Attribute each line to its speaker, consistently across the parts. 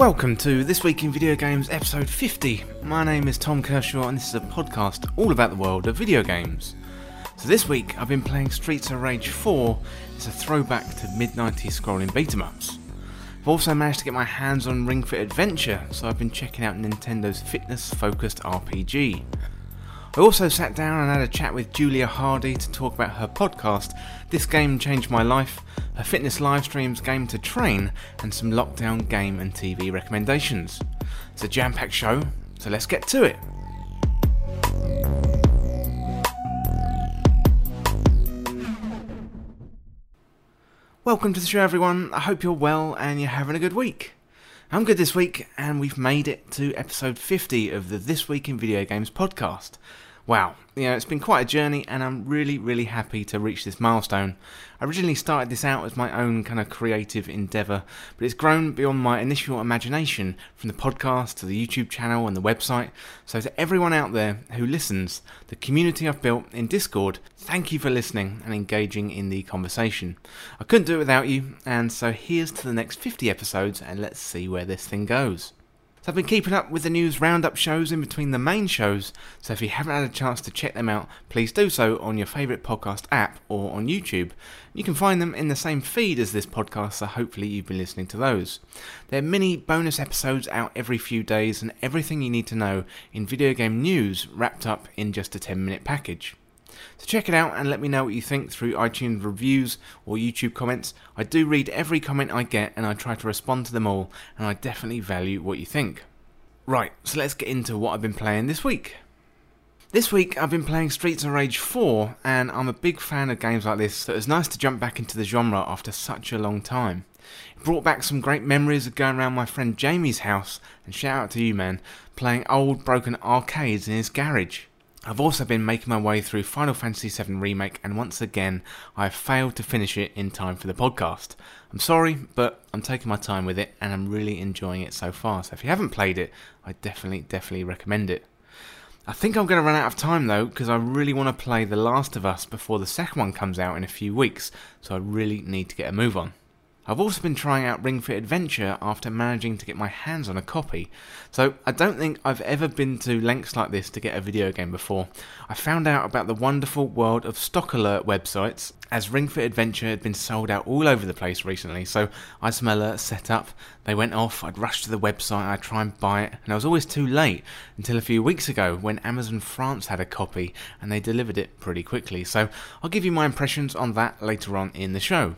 Speaker 1: Welcome to This Week in Video Games episode 50. My name is Tom Kershaw and this is a podcast all about the world of video games. So this week I've been playing Streets of Rage 4. It's a throwback to mid 90s scrolling beat 'em ups. I've also managed to get my hands on Ring Fit Adventure, so I've been checking out Nintendo's fitness focused RPG. I also sat down and had a chat with Julia Hardy to talk about her podcast, This Game Changed My Life, her fitness live streams, Game to Train, and some lockdown game and TV recommendations. It's a jam packed show, so let's get to it. Welcome to the show, everyone. I hope you're well and you're having a good week. I'm good this week, and we've made it to episode 50 of the This Week in Video Games podcast. Wow, you know, it's been quite a journey, and I'm really, really happy to reach this milestone. I originally started this out as my own kind of creative endeavour, but it's grown beyond my initial imagination from the podcast to the YouTube channel and the website. So, to everyone out there who listens, the community I've built in Discord, thank you for listening and engaging in the conversation. I couldn't do it without you, and so here's to the next 50 episodes, and let's see where this thing goes. So I've been keeping up with the news roundup shows in between the main shows, so if you haven't had a chance to check them out, please do so on your favourite podcast app or on YouTube. You can find them in the same feed as this podcast, so hopefully you've been listening to those. There are mini bonus episodes out every few days and everything you need to know in video game news wrapped up in just a 10 minute package. So check it out and let me know what you think through iTunes reviews or YouTube comments. I do read every comment I get and I try to respond to them all, and I definitely value what you think. Right, so let's get into what I've been playing this week. This week I've been playing Streets of Rage 4, and I'm a big fan of games like this, so it was nice to jump back into the genre after such a long time. It brought back some great memories of going around my friend Jamie's house, and shout out to you man, playing old broken arcades in his garage. I've also been making my way through Final Fantasy VII Remake, and once again, I have failed to finish it in time for the podcast. I'm sorry, but I'm taking my time with it, and I'm really enjoying it so far. So if you haven't played it, I definitely, definitely recommend it. I think I'm going to run out of time though, because I really want to play The Last of Us before the second one comes out in a few weeks, so I really need to get a move on. I've also been trying out Ring Fit Adventure after managing to get my hands on a copy, so I don't think I've ever been to lengths like this to get a video game before. I found out about the wonderful world of stock alert websites, as Ring Fit Adventure had been sold out all over the place recently, so I some alerts set up, they went off, I'd rush to the website, I'd try and buy it, and I was always too late until a few weeks ago when Amazon France had a copy and they delivered it pretty quickly, so I'll give you my impressions on that later on in the show.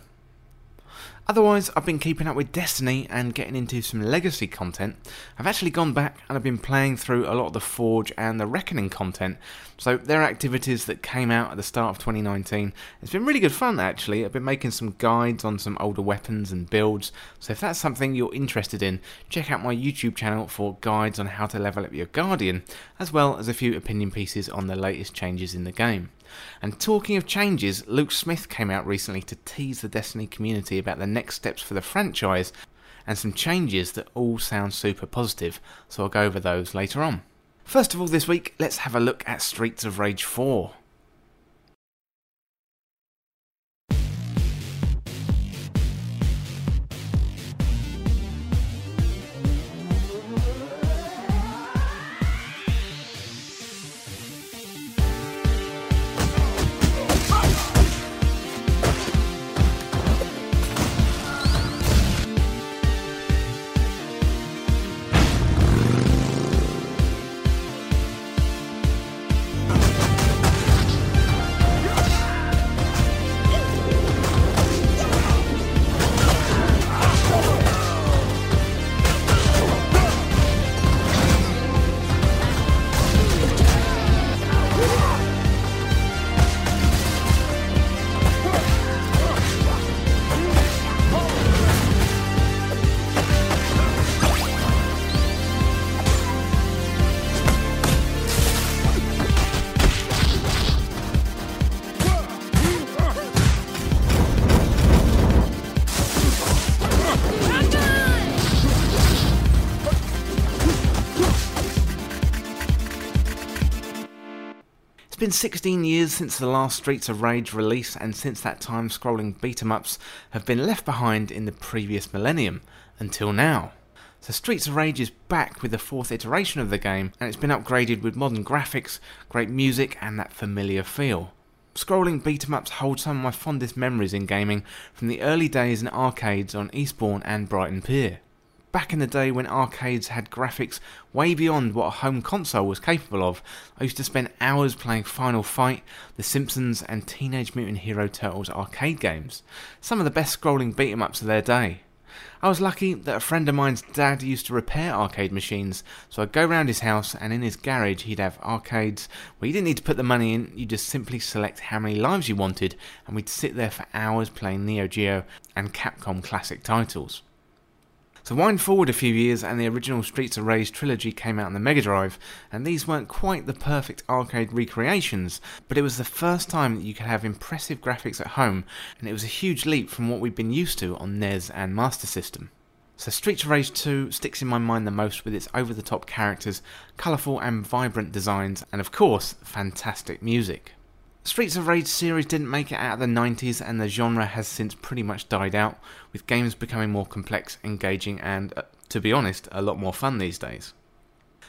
Speaker 1: Otherwise, I've been keeping up with Destiny and getting into some legacy content. I've actually gone back and I've been playing through a lot of the Forge and the Reckoning content. So, they're activities that came out at the start of 2019. It's been really good fun actually. I've been making some guides on some older weapons and builds. So, if that's something you're interested in, check out my YouTube channel for guides on how to level up your Guardian, as well as a few opinion pieces on the latest changes in the game. And talking of changes, Luke Smith came out recently to tease the Destiny community about the next steps for the franchise and some changes that all sound super positive, so I'll go over those later on. First of all, this week, let's have a look at Streets of Rage 4. Been 16 years since the last Streets of Rage release, and since that time, scrolling beat em ups have been left behind in the previous millennium, until now. So Streets of Rage is back with the fourth iteration of the game, and it's been upgraded with modern graphics, great music, and that familiar feel. Scrolling beat 'em ups hold some of my fondest memories in gaming from the early days in arcades on Eastbourne and Brighton Pier. Back in the day when arcades had graphics way beyond what a home console was capable of, I used to spend hours playing Final Fight, The Simpsons, and Teenage Mutant Hero Turtles arcade games, some of the best scrolling beat 'em ups of their day. I was lucky that a friend of mine's dad used to repair arcade machines, so I'd go round his house and in his garage he'd have arcades where you didn't need to put the money in, you just simply select how many lives you wanted, and we'd sit there for hours playing Neo Geo and Capcom classic titles. So wind forward a few years and the original Streets of Rage trilogy came out on the Mega Drive, and these weren't quite the perfect arcade recreations, but it was the first time that you could have impressive graphics at home, and it was a huge leap from what we'd been used to on NES and Master System. So Streets of Rage 2 sticks in my mind the most with its over the top characters, colourful and vibrant designs, and of course, fantastic music. Streets of Rage series didn't make it out of the 90s, and the genre has since pretty much died out, with games becoming more complex, engaging, and, uh, to be honest, a lot more fun these days.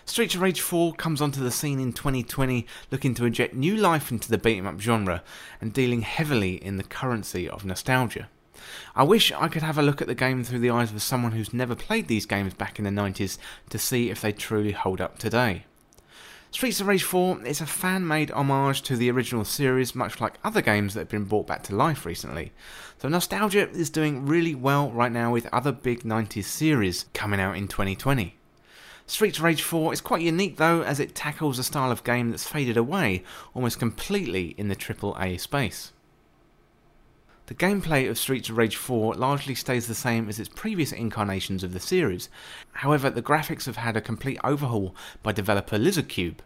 Speaker 1: Streets of Rage 4 comes onto the scene in 2020, looking to inject new life into the beat 'em up genre and dealing heavily in the currency of nostalgia. I wish I could have a look at the game through the eyes of someone who's never played these games back in the 90s to see if they truly hold up today. Streets of Rage 4 is a fan made homage to the original series, much like other games that have been brought back to life recently. So, nostalgia is doing really well right now with other big 90s series coming out in 2020. Streets of Rage 4 is quite unique though, as it tackles a style of game that's faded away almost completely in the AAA space. The gameplay of Streets of Rage 4 largely stays the same as its previous incarnations of the series. However, the graphics have had a complete overhaul by developer Lizardcube.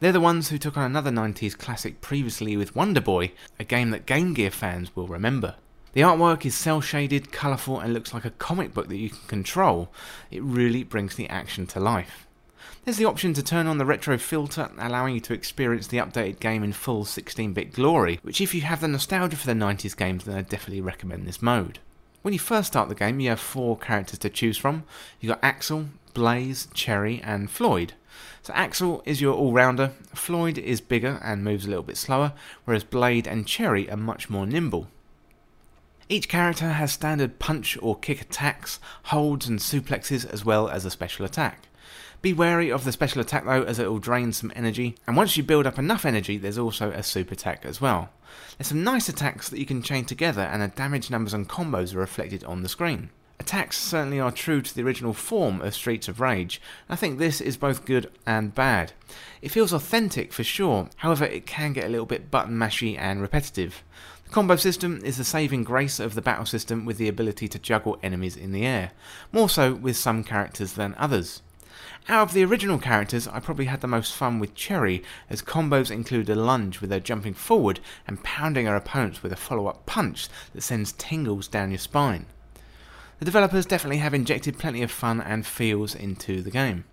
Speaker 1: They're the ones who took on another 90s classic previously with Wonder Boy, a game that Game Gear fans will remember. The artwork is cel shaded, colourful, and looks like a comic book that you can control. It really brings the action to life. There's the option to turn on the retro filter, allowing you to experience the updated game in full 16 bit glory, which, if you have the nostalgia for the 90s games, then I definitely recommend this mode. When you first start the game, you have four characters to choose from. You've got Axel, Blaze, Cherry, and Floyd. So Axel is your all-rounder, Floyd is bigger and moves a little bit slower, whereas Blaze and Cherry are much more nimble. Each character has standard punch or kick attacks, holds and suplexes as well as a special attack. Be wary of the special attack though, as it will drain some energy, and once you build up enough energy, there's also a super attack as well. There's some nice attacks that you can chain together, and the damage numbers and combos are reflected on the screen. Attacks certainly are true to the original form of Streets of Rage. I think this is both good and bad. It feels authentic for sure, however, it can get a little bit button mashy and repetitive. The combo system is the saving grace of the battle system with the ability to juggle enemies in the air, more so with some characters than others. Out of the original characters, I probably had the most fun with Cherry, as combos include a lunge with her jumping forward and pounding her opponents with a follow up punch that sends tingles down your spine. The developers definitely have injected plenty of fun and feels into the game.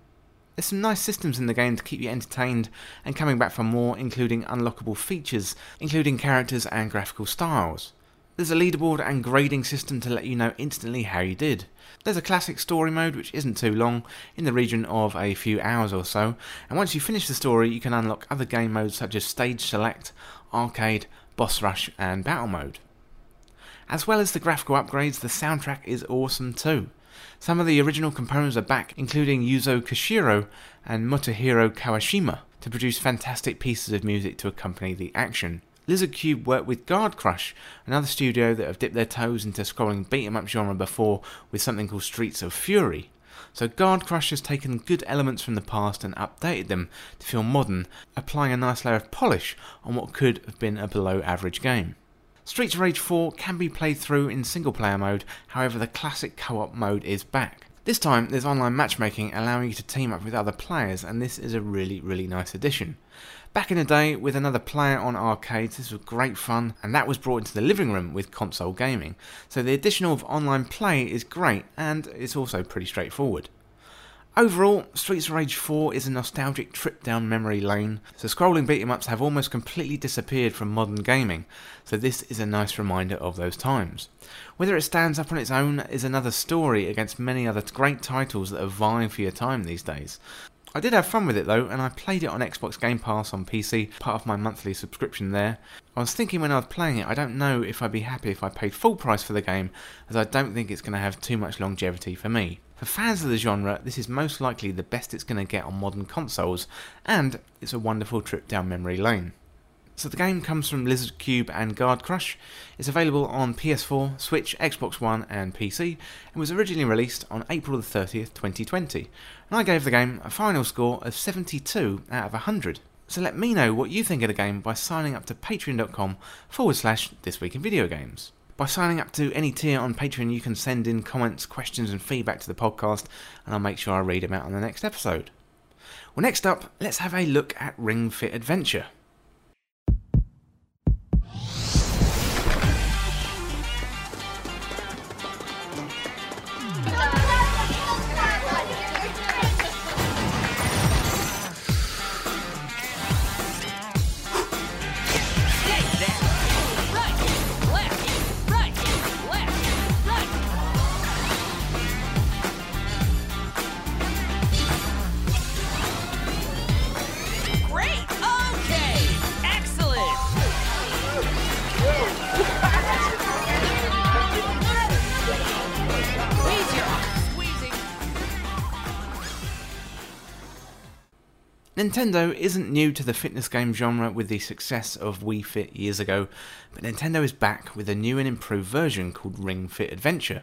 Speaker 1: There's some nice systems in the game to keep you entertained and coming back for more, including unlockable features, including characters and graphical styles. There's a leaderboard and grading system to let you know instantly how you did. There's a classic story mode which isn't too long, in the region of a few hours or so, and once you finish the story you can unlock other game modes such as Stage Select, Arcade, Boss Rush and Battle Mode. As well as the graphical upgrades, the soundtrack is awesome too. Some of the original components are back, including Yuzo Koshiro and Motohiro Kawashima, to produce fantastic pieces of music to accompany the action. Lizardcube worked with Guard Crush, another studio that have dipped their toes into scrolling beat 'em up genre before with something called Streets of Fury. So Guard Crush has taken good elements from the past and updated them to feel modern, applying a nice layer of polish on what could have been a below average game. Streets of Rage 4 can be played through in single player mode, however the classic co-op mode is back. This time there's online matchmaking allowing you to team up with other players and this is a really really nice addition. Back in the day, with another player on arcades, this was great fun, and that was brought into the living room with console gaming. So the addition of online play is great, and it's also pretty straightforward. Overall, Streets of Rage 4 is a nostalgic trip down memory lane, so scrolling beat 'em ups have almost completely disappeared from modern gaming, so this is a nice reminder of those times. Whether it stands up on its own is another story against many other great titles that are vying for your time these days. I did have fun with it though, and I played it on Xbox Game Pass on PC, part of my monthly subscription there. I was thinking when I was playing it, I don't know if I'd be happy if I paid full price for the game, as I don't think it's going to have too much longevity for me. For fans of the genre, this is most likely the best it's going to get on modern consoles, and it's a wonderful trip down memory lane. So the game comes from Lizard Cube and Guard Crush. It's available on PS4, Switch, Xbox One, and PC, and was originally released on April the 30th, 2020. And I gave the game a final score of 72 out of 100. So let me know what you think of the game by signing up to patreon.com forward slash this week in video games. By signing up to any tier on Patreon, you can send in comments, questions, and feedback to the podcast, and I'll make sure I read them out on the next episode. Well, next up, let's have a look at Ring Fit Adventure. Nintendo isn't new to the fitness game genre with the success of Wii Fit years ago, but Nintendo is back with a new and improved version called Ring Fit Adventure.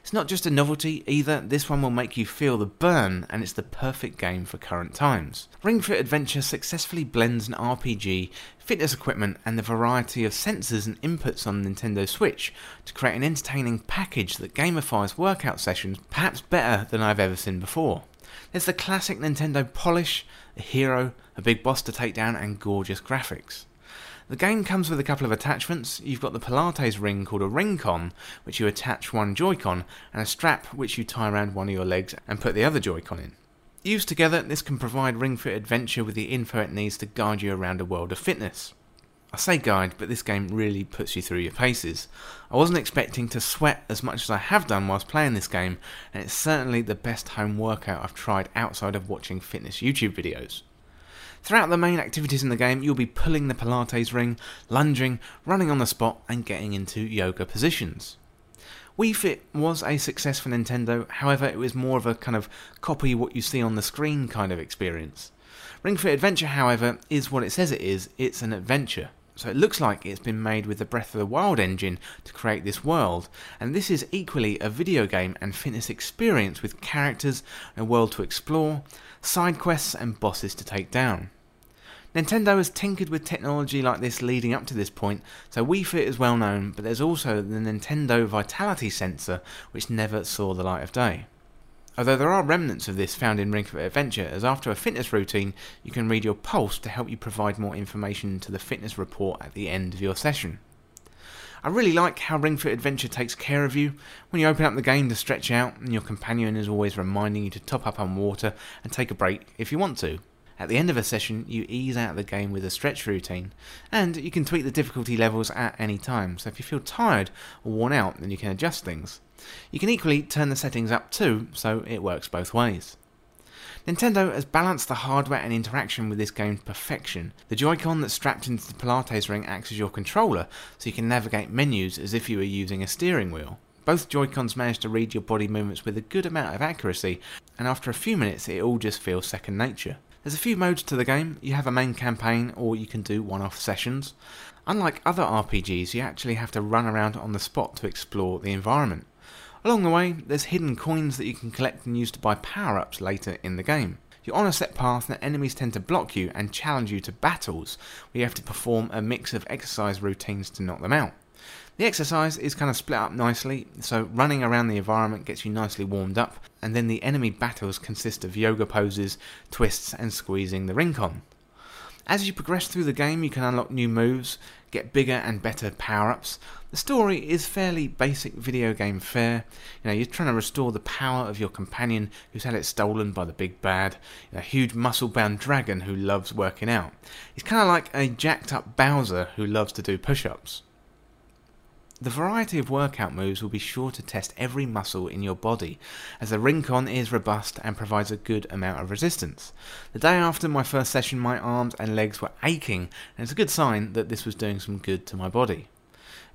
Speaker 1: It's not just a novelty either, this one will make you feel the burn, and it's the perfect game for current times. Ring Fit Adventure successfully blends an RPG, fitness equipment, and the variety of sensors and inputs on Nintendo Switch to create an entertaining package that gamifies workout sessions perhaps better than I've ever seen before. There's the classic Nintendo polish, a hero, a big boss to take down, and gorgeous graphics. The game comes with a couple of attachments. You've got the Pilates ring called a Ringcon, which you attach one Joy-Con, and a strap which you tie around one of your legs and put the other Joy-Con in. Used together, this can provide Ring Fit Adventure with the info it needs to guide you around a world of fitness. I say guide, but this game really puts you through your paces. I wasn't expecting to sweat as much as I have done whilst playing this game, and it's certainly the best home workout I've tried outside of watching fitness YouTube videos. Throughout the main activities in the game, you'll be pulling the Pilates ring, lunging, running on the spot, and getting into yoga positions. Wii Fit was a success for Nintendo, however, it was more of a kind of copy what you see on the screen kind of experience. Ring Fit Adventure, however, is what it says it is it's an adventure. So it looks like it's been made with the Breath of the Wild engine to create this world, and this is equally a video game and fitness experience with characters, a world to explore, side quests, and bosses to take down. Nintendo has tinkered with technology like this leading up to this point, so Wii Fit is well known, but there's also the Nintendo Vitality sensor, which never saw the light of day. Although there are remnants of this found in Ring Fit Adventure, as after a fitness routine, you can read your pulse to help you provide more information to the fitness report at the end of your session. I really like how Ring Fit Adventure takes care of you. When you open up the game to stretch out, and your companion is always reminding you to top up on water and take a break if you want to. At the end of a session, you ease out the game with a stretch routine, and you can tweak the difficulty levels at any time, so if you feel tired or worn out, then you can adjust things. You can equally turn the settings up too, so it works both ways. Nintendo has balanced the hardware and interaction with this game to perfection. The Joy-Con that's strapped into the Pilates ring acts as your controller, so you can navigate menus as if you were using a steering wheel. Both Joy-Cons manage to read your body movements with a good amount of accuracy, and after a few minutes it all just feels second nature. There's a few modes to the game. You have a main campaign, or you can do one off sessions. Unlike other RPGs, you actually have to run around on the spot to explore the environment. Along the way, there's hidden coins that you can collect and use to buy power ups later in the game. You're on a set path and enemies tend to block you and challenge you to battles, where you have to perform a mix of exercise routines to knock them out. The exercise is kind of split up nicely, so running around the environment gets you nicely warmed up, and then the enemy battles consist of yoga poses, twists, and squeezing the Ringcon. As you progress through the game, you can unlock new moves, get bigger and better power ups. The story is fairly basic video game fare. You know, you're trying to restore the power of your companion who's had it stolen by the big bad, a huge muscle bound dragon who loves working out. He's kind of like a jacked up Bowser who loves to do push ups. The variety of workout moves will be sure to test every muscle in your body, as the Ringcon is robust and provides a good amount of resistance. The day after my first session, my arms and legs were aching, and it's a good sign that this was doing some good to my body.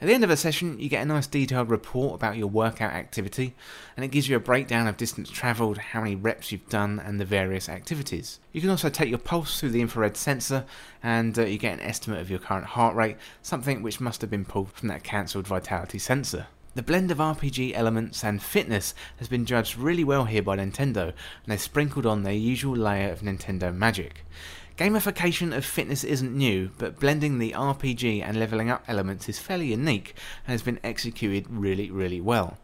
Speaker 1: At the end of a session, you get a nice detailed report about your workout activity, and it gives you a breakdown of distance travelled, how many reps you've done, and the various activities. You can also take your pulse through the infrared sensor, and uh, you get an estimate of your current heart rate, something which must have been pulled from that cancelled vitality sensor. The blend of RPG elements and fitness has been judged really well here by Nintendo, and they've sprinkled on their usual layer of Nintendo magic. Gamification of fitness isn't new, but blending the RPG and leveling up elements is fairly unique and has been executed really, really well.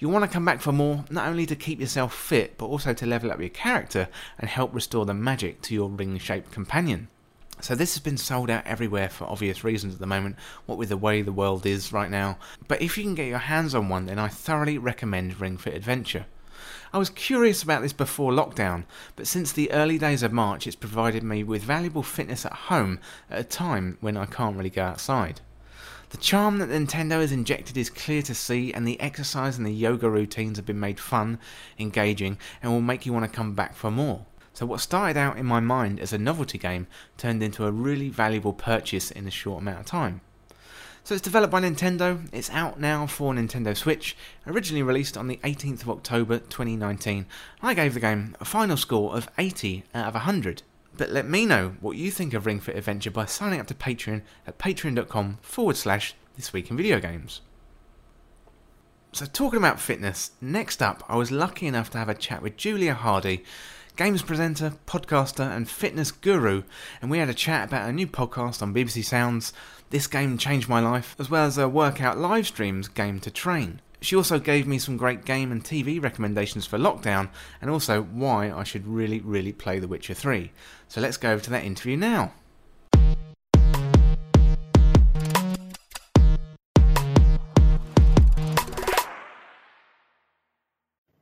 Speaker 1: You'll want to come back for more, not only to keep yourself fit, but also to level up your character and help restore the magic to your ring shaped companion. So this has been sold out everywhere for obvious reasons at the moment, what with the way the world is right now. But if you can get your hands on one, then I thoroughly recommend Ring Fit Adventure. I was curious about this before lockdown, but since the early days of March, it's provided me with valuable fitness at home at a time when I can't really go outside. The charm that Nintendo has injected is clear to see, and the exercise and the yoga routines have been made fun, engaging, and will make you want to come back for more. So, what started out in my mind as a novelty game turned into a really valuable purchase in a short amount of time. So it's developed by Nintendo, it's out now for Nintendo Switch, originally released on the 18th of October 2019. I gave the game a final score of 80 out of 100. But let me know what you think of Ring Fit Adventure by signing up to Patreon at patreon.com forward slash this week in video games. So, talking about fitness, next up, I was lucky enough to have a chat with Julia Hardy, games presenter, podcaster, and fitness guru, and we had a chat about a new podcast on BBC Sounds, This Game Changed My Life, as well as a workout live streams Game to Train. She also gave me some great game and TV recommendations for lockdown, and also why I should really, really play The Witcher 3. So let's go over to that interview now.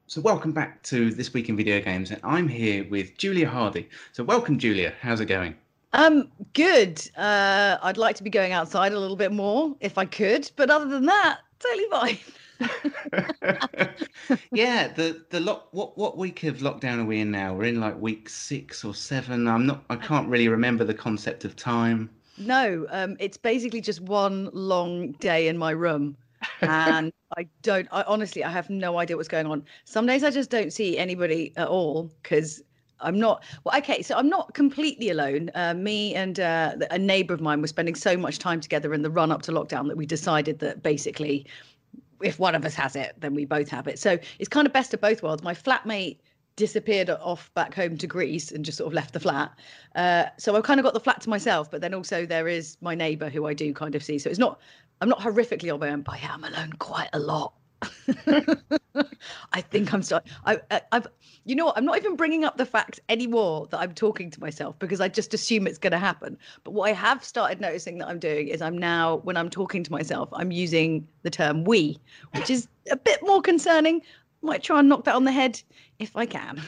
Speaker 1: So welcome back to This Week in Video Games, and I'm here with Julia Hardy. So welcome, Julia. How's it going?
Speaker 2: Um, good. Uh, I'd like to be going outside a little bit more if I could, but other than that, totally
Speaker 1: fine. yeah, the the lock. What what week of lockdown are we in now? We're in like week six or seven. I'm not. I can't really remember the concept of time.
Speaker 2: No, um, it's basically just one long day in my room and I don't. I honestly, I have no idea what's going on. Some days I just don't see anybody at all because I'm not. Well, okay, so I'm not completely alone. Uh, me and uh, a neighbour of mine were spending so much time together in the run up to lockdown that we decided that basically, if one of us has it, then we both have it. So it's kind of best of both worlds. My flatmate disappeared off back home to Greece and just sort of left the flat. Uh, so I've kind of got the flat to myself, but then also there is my neighbour who I do kind of see. So it's not I'm not horrifically on my own, but I am alone quite a lot. I think I'm starting. I, have you know, what? I'm not even bringing up the fact anymore that I'm talking to myself because I just assume it's going to happen. But what I have started noticing that I'm doing is I'm now, when I'm talking to myself, I'm using the term "we," which is a bit more concerning. Might try and knock that on the head if I can.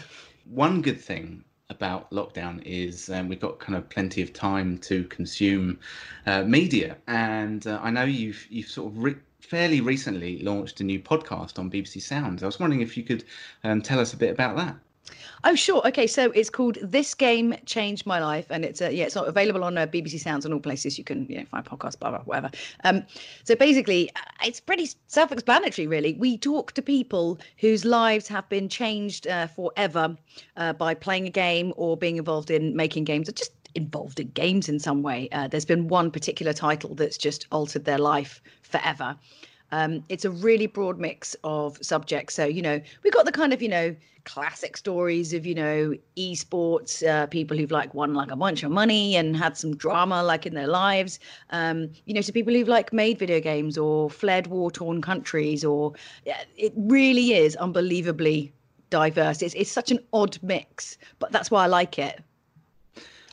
Speaker 1: One good thing about lockdown is um, we've got kind of plenty of time to consume uh, media, and uh, I know you've you've sort of re- fairly recently launched a new podcast on BBC Sounds. I was wondering if you could um, tell us a bit about that.
Speaker 2: Oh, sure. Okay, so it's called "This Game Changed My Life," and it's uh, yeah, it's available on uh, BBC Sounds and all places you can you know find podcasts, blah blah whatever. Um, so basically, uh, it's pretty self-explanatory, really. We talk to people whose lives have been changed uh, forever uh, by playing a game or being involved in making games, or just involved in games in some way. Uh, there's been one particular title that's just altered their life forever. Um, it's a really broad mix of subjects. So, you know, we've got the kind of, you know, classic stories of, you know, esports, uh, people who've like won like a bunch of money and had some drama like in their lives. Um, you know, to people who've like made video games or fled war torn countries, or it really is unbelievably diverse. It's, it's such an odd mix, but that's why I like it.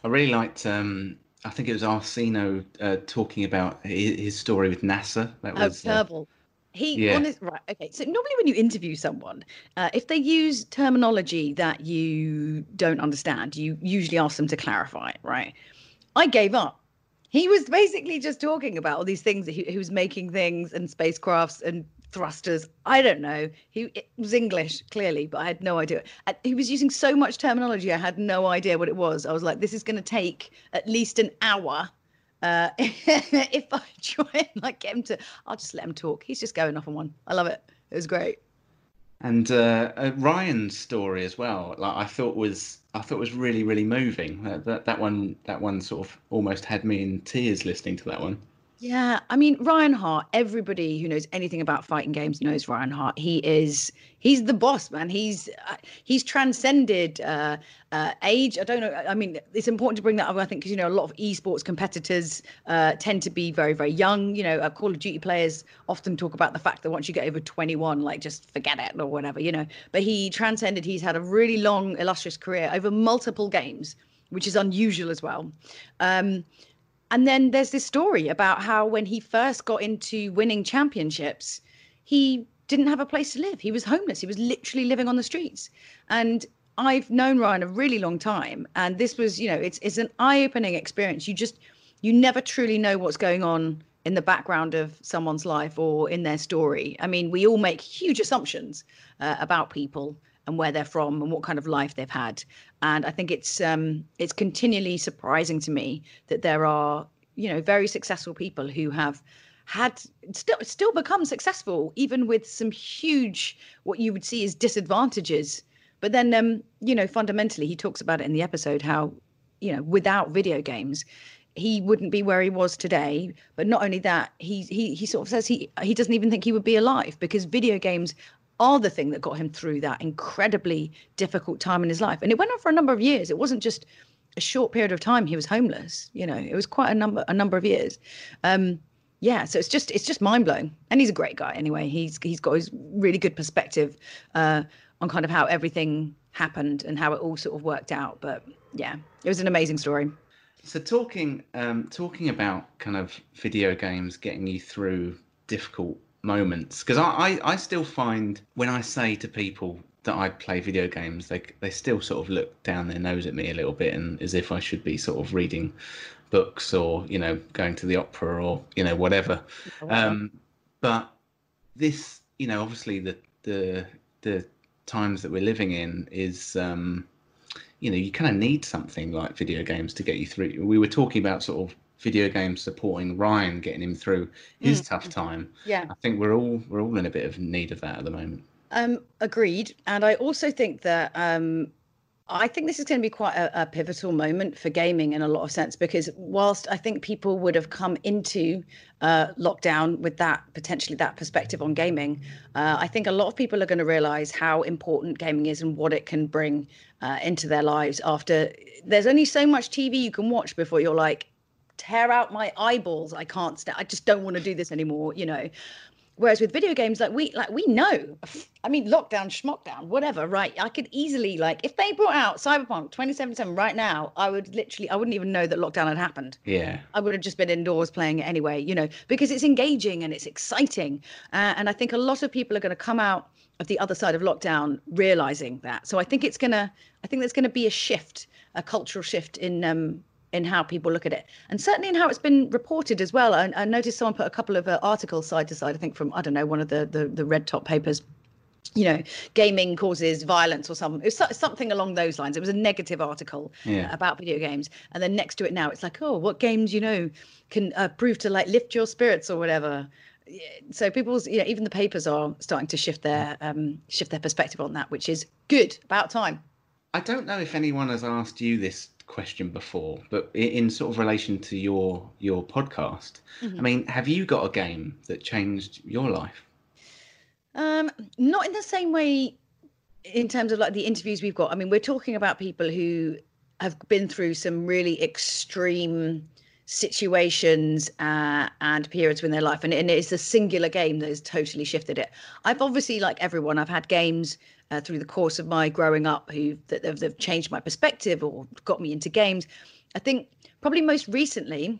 Speaker 1: I really liked um, I think it was Arsino uh, talking about his, his, story with NASA.
Speaker 2: That oh, was oh, terrible. Uh, he yeah. Honest, right. Okay. So normally when you interview someone, uh, if they use terminology that you don't understand, you usually ask them to clarify. Right. I gave up. He was basically just talking about all these things. He, he was making things and spacecrafts and thrusters. I don't know. He was English clearly, but I had no idea. He was using so much terminology. I had no idea what it was. I was like, this is going to take at least an hour. Uh, if I try and like get him to, I'll just let him talk. He's just going off on one. I love it. It was great.
Speaker 1: And uh, uh, Ryan's story as well, like I thought was, I thought was really, really moving. That that one, that one sort of almost had me in tears listening to that one.
Speaker 2: Yeah, I mean Ryan Hart. Everybody who knows anything about fighting games knows Ryan Hart. He is he's the boss, man. He's uh, he's transcended uh, uh, age. I don't know. I mean, it's important to bring that up. I think because you know a lot of esports competitors uh, tend to be very very young. You know, uh, Call of Duty players often talk about the fact that once you get over 21, like just forget it or whatever. You know, but he transcended. He's had a really long illustrious career over multiple games, which is unusual as well. Um, and then there's this story about how when he first got into winning championships, he didn't have a place to live. He was homeless. He was literally living on the streets. And I've known Ryan a really long time. And this was, you know, it's it's an eye-opening experience. You just you never truly know what's going on in the background of someone's life or in their story. I mean, we all make huge assumptions uh, about people and where they're from and what kind of life they've had. And I think it's um, it's continually surprising to me that there are you know very successful people who have had still still become successful even with some huge what you would see as disadvantages. But then um, you know fundamentally he talks about it in the episode how you know without video games he wouldn't be where he was today. But not only that, he he he sort of says he he doesn't even think he would be alive because video games are the thing that got him through that incredibly difficult time in his life. And it went on for a number of years. It wasn't just a short period of time he was homeless. You know, it was quite a number a number of years. Um, yeah, so it's just it's just mind blowing. And he's a great guy anyway. He's he's got his really good perspective uh, on kind of how everything happened and how it all sort of worked out. But yeah, it was an amazing story.
Speaker 1: So talking um, talking about kind of video games getting you through difficult moments because I, I, I still find when I say to people that I play video games, they they still sort of look down their nose at me a little bit and as if I should be sort of reading books or you know going to the opera or you know whatever. Um, but this, you know, obviously the the the times that we're living in is. Um, you know, you kind of need something like video games to get you through. We were talking about sort of video games supporting Ryan, getting him through his mm. tough time.
Speaker 2: Yeah,
Speaker 1: I think we're all we're all in a bit of need of that at the moment.
Speaker 2: Um, agreed, and I also think that um, I think this is going to be quite a, a, pivotal moment for gaming in a lot of sense because whilst I think people would have come into uh, lockdown with that potentially that perspective on gaming, uh, I think a lot of people are going to realize how important gaming is and what it can bring uh, into their lives. After there's only so much TV you can watch before you're like, tear out my eyeballs. I can't stand. I just don't want to do this anymore. You know. Whereas with video games, like we like we know, I mean, lockdown, schmockdown, whatever, right? I could easily like if they brought out Cyberpunk 2077 right now, I would literally, I wouldn't even know that lockdown had happened.
Speaker 1: Yeah,
Speaker 2: I would have just been indoors playing it anyway, you know, because it's engaging and it's exciting, uh, and I think a lot of people are going to come out of the other side of lockdown realizing that. So I think it's gonna, I think there's going to be a shift, a cultural shift in um, in how people look at it, and certainly in how it's been reported as well. I, I noticed someone put a couple of uh, articles side to side. I think from I don't know one of the the, the red top papers. You know, gaming causes violence or something. It was something along those lines. It was a negative article yeah. about video games, and then next to it now, it's like, oh, what games you know can uh, prove to like lift your spirits or whatever so people's you know even the papers are starting to shift their um shift their perspective on that which is good about time
Speaker 1: i don't know if anyone has asked you this question before, but in sort of relation to your your podcast, mm-hmm. I mean, have you got a game that changed your life?
Speaker 2: Um, not in the same way in terms of like the interviews we've got. I mean, we're talking about people who have been through some really extreme situations uh, and periods in their life and, and it's a singular game that has totally shifted it i've obviously like everyone i've had games uh, through the course of my growing up who that have, have changed my perspective or got me into games. I think probably most recently,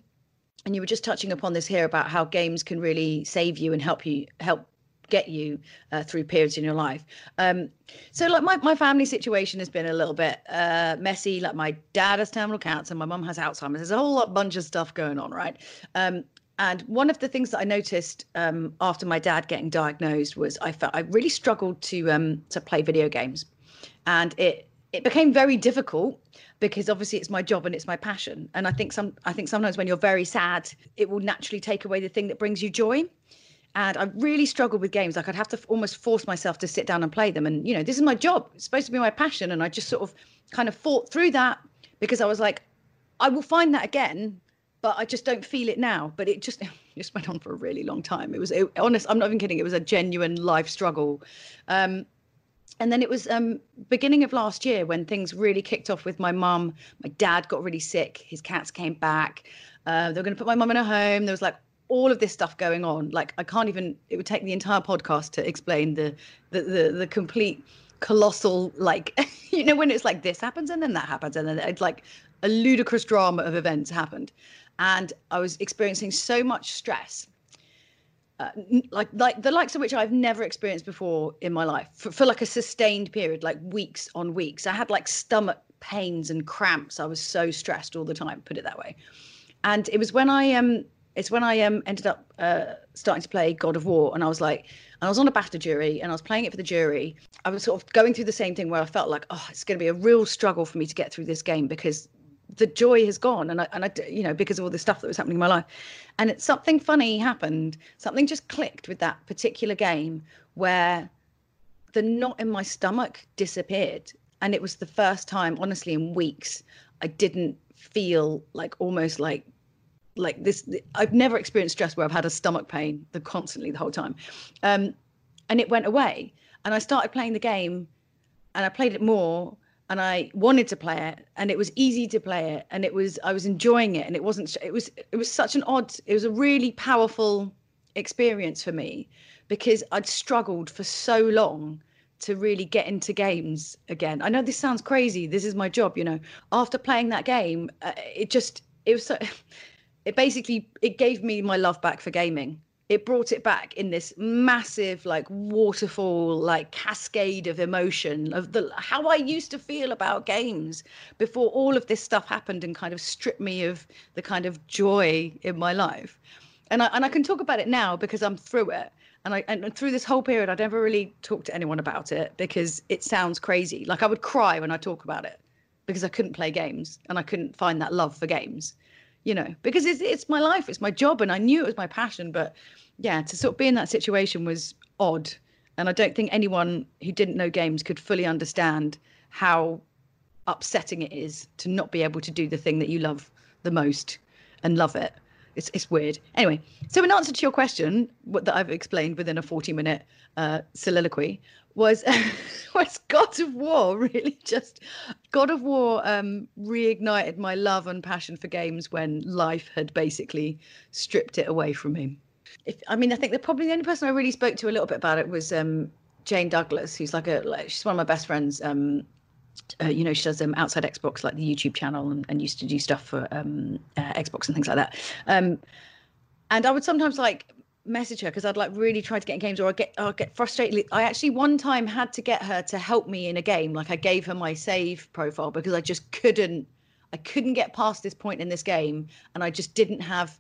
Speaker 2: and you were just touching upon this here about how games can really save you and help you help get you uh, through periods in your life. Um, so like my, my family situation has been a little bit uh, messy. Like my dad has terminal cancer, my mum has Alzheimer's. There's a whole lot bunch of stuff going on, right? Um, and one of the things that I noticed um, after my dad getting diagnosed was I felt I really struggled to um, to play video games, and it it became very difficult because obviously it's my job and it's my passion. And I think some I think sometimes when you're very sad, it will naturally take away the thing that brings you joy. And I really struggled with games. Like I'd have to almost force myself to sit down and play them. And you know, this is my job. It's supposed to be my passion. And I just sort of kind of fought through that because I was like, I will find that again but I just don't feel it now. But it just it just went on for a really long time. It was it, honest. I'm not even kidding. It was a genuine life struggle. Um, and then it was um, beginning of last year when things really kicked off with my mum. My dad got really sick. His cats came back. Uh, they were going to put my mum in a home. There was like all of this stuff going on. Like I can't even. It would take the entire podcast to explain the the the, the complete colossal like you know when it's like this happens and then that happens and then it's like a ludicrous drama of events happened and I was experiencing so much stress. Uh, like like the likes of which I've never experienced before in my life for, for like a sustained period, like weeks on weeks. I had like stomach pains and cramps. I was so stressed all the time, put it that way. And it was when I um it's when I um ended up uh, starting to play God of War, and I was like, and I was on a BAFTA jury, and I was playing it for the jury. I was sort of going through the same thing where I felt like, oh, it's going to be a real struggle for me to get through this game because the joy has gone and I, and I you know because of all the stuff that was happening in my life. And it's something funny happened. Something just clicked with that particular game where the knot in my stomach disappeared. And it was the first time honestly in weeks i didn't feel like almost like like this i've never experienced stress where i've had a stomach pain the constantly the whole time. Um and it went away. And i started playing the game and i played it more and I wanted to play it and it was easy to play it and it was I was enjoying it and it wasn't it was it was such an odd it was a really powerful experience for me because I'd struggled for so long to really get into games again. I know this sounds crazy. This is my job, you know. After playing that game, uh, it just it was so it basically it gave me my love back for gaming it brought it back in this massive like waterfall like cascade of emotion of the how i used to feel about games before all of this stuff happened and kind of stripped me of the kind of joy in my life. And i and i can talk about it now because i'm through it. And I and through this whole period I never really talked to anyone about it because it sounds crazy. Like I would cry when I talk about it because I couldn't play games and I couldn't find that love for games you know, because it's it's my life, it's my job, and I knew it was my passion. But yeah, to sort of be in that situation was odd, and I don't think anyone who didn't know games could fully understand how upsetting it is to not be able to do the thing that you love the most and love it. It's it's weird. Anyway, so in answer to your question, what that I've explained within a forty minute uh, soliloquy, was was God of War really just God of War um, reignited my love and passion for games when life had basically stripped it away from me. If I mean, I think the probably the only person I really spoke to a little bit about it was um, Jane Douglas, who's like a like, she's one of my best friends. Um, uh, you know, she does um, outside Xbox, like the YouTube channel, and, and used to do stuff for um, uh, Xbox and things like that. Um, and I would sometimes like message her because I'd like really try to get in games or I get I get frustrated. I actually one time had to get her to help me in a game. Like I gave her my save profile because I just couldn't I couldn't get past this point in this game and I just didn't have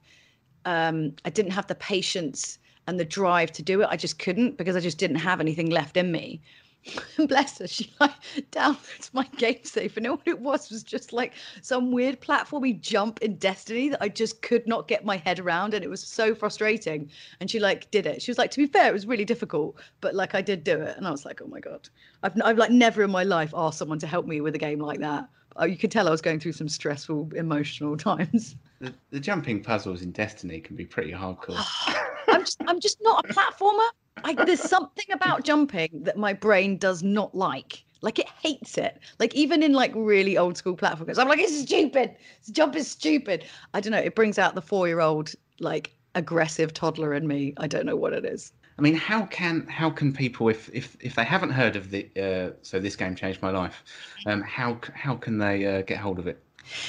Speaker 2: um I didn't have the patience and the drive to do it. I just couldn't because I just didn't have anything left in me. bless her, she like downloads my game save, and all it was was just like some weird platformy jump in Destiny that I just could not get my head around, and it was so frustrating. And she like did it. She was like, to be fair, it was really difficult, but like I did do it, and I was like, oh my god, I've I've like never in my life asked someone to help me with a game like that. Uh, you could tell I was going through some stressful emotional times.
Speaker 1: The, the jumping puzzles in Destiny can be pretty hardcore.
Speaker 2: I'm just I'm just not a platformer. I, there's something about jumping that my brain does not like. Like it hates it. Like even in like really old school platforms, I'm like, it's stupid. This jump is stupid. I don't know. It brings out the four year old like aggressive toddler in me. I don't know what it is.
Speaker 1: I mean, how can how can people, if if if they haven't heard of the uh, so this game changed my life, um, how how can they uh, get hold of it?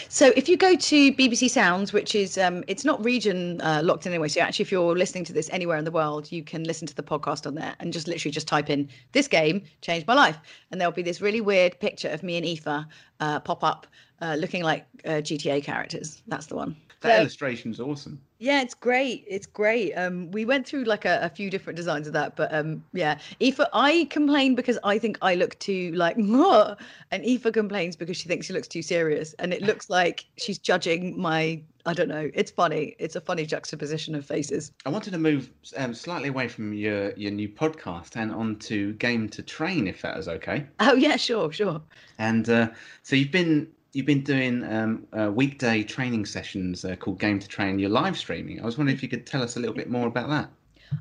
Speaker 2: So if you go to BBC Sounds, which is um, it's not region uh, locked in anyway. So actually, if you're listening to this anywhere in the world, you can listen to the podcast on there and just literally just type in "this game changed my life," and there'll be this really weird picture of me and Aoife uh, pop up, uh, looking like uh, GTA characters. That's the one.
Speaker 1: That so, illustration's awesome.
Speaker 2: Yeah, it's great. It's great. Um, we went through like a, a few different designs of that, but um, yeah, Aoife, I complain because I think I look too like, and Aoife complains because she thinks she looks too serious, and it looks like she's judging my. I don't know. It's funny. It's a funny juxtaposition of faces.
Speaker 1: I wanted to move um, slightly away from your your new podcast and onto Game to Train, if that is okay.
Speaker 2: Oh yeah, sure, sure.
Speaker 1: And uh, so you've been you've been doing um, uh, weekday training sessions uh, called Game to Train. You're live streaming. I was wondering if you could tell us a little bit more about that.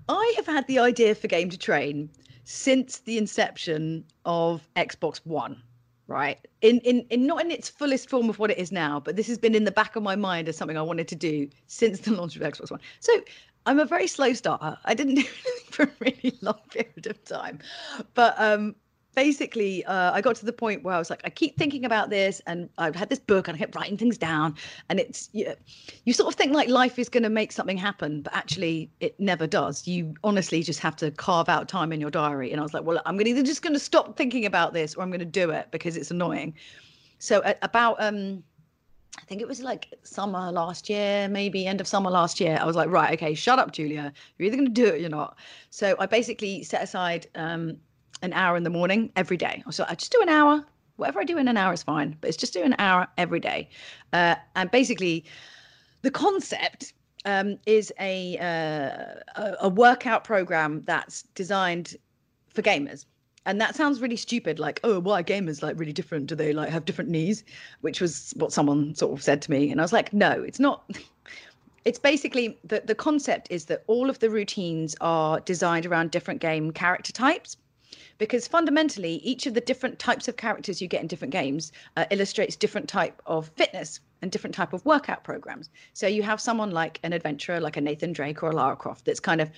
Speaker 2: I have had the idea for Game to Train since the inception of Xbox One. Right in, in in not in its fullest form of what it is now, but this has been in the back of my mind as something I wanted to do since the launch of Xbox One. So I'm a very slow starter. I didn't do anything for a really long period of time, but um, basically uh, i got to the point where i was like i keep thinking about this and i've had this book and i kept writing things down and it's you, you sort of think like life is going to make something happen but actually it never does you honestly just have to carve out time in your diary and i was like well i'm gonna either just going to stop thinking about this or i'm going to do it because it's annoying so at about um I think it was like summer last year, maybe end of summer last year. I was like, right, okay, shut up, Julia. You're either going to do it or you're not. So I basically set aside um, an hour in the morning every day. So I just do an hour. Whatever I do in an hour is fine, but it's just do an hour every day. Uh, and basically, the concept um, is a, uh, a workout program that's designed for gamers. And that sounds really stupid, like, oh, why are gamers like really different? Do they like have different knees? Which was what someone sort of said to me. And I was like, no, it's not. it's basically the, the concept is that all of the routines are designed around different game character types because fundamentally each of the different types of characters you get in different games uh, illustrates different type of fitness and different type of workout programs. So you have someone like an adventurer like a nathan drake or a lara croft that's kind of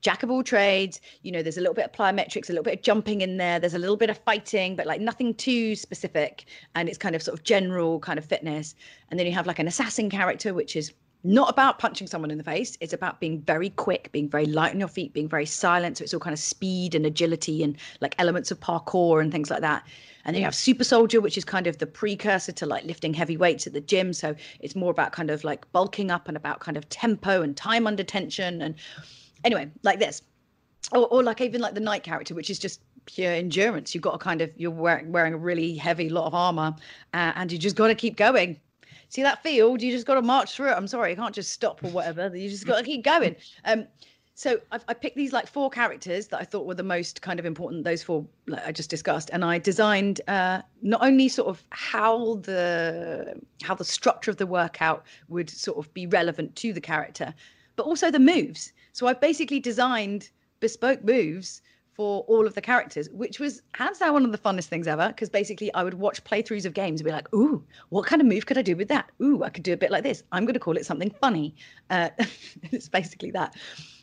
Speaker 2: jack of all trades. You know there's a little bit of plyometrics a little bit of jumping in there. There's a little bit of fighting but like nothing too specific. And it's kind of sort of general kind of fitness. And then you have like an assassin character which is not about punching someone in the face. It's about being very quick, being very light on your feet, being very silent. So it's all kind of speed and agility and like elements of parkour and things like that. And then you have Super Soldier, which is kind of the precursor to like lifting heavy weights at the gym. So it's more about kind of like bulking up and about kind of tempo and time under tension. And anyway, like this. Or, or like even like the Knight character, which is just pure endurance. You've got to kind of you're wearing, wearing a really heavy lot of armor, uh, and you just got to keep going see that field, you just got to march through it. I'm sorry, you can't just stop or whatever. You just got to keep going. Um, so I've, I picked these like four characters that I thought were the most kind of important. Those four like I just discussed, and I designed uh, not only sort of how the how the structure of the workout would sort of be relevant to the character, but also the moves. So I've basically designed bespoke moves for all of the characters, which was hands down one of the funnest things ever. Because basically, I would watch playthroughs of games and be like, "Ooh, what kind of move could I do with that? Ooh, I could do a bit like this. I'm going to call it something funny." Uh, it's basically that.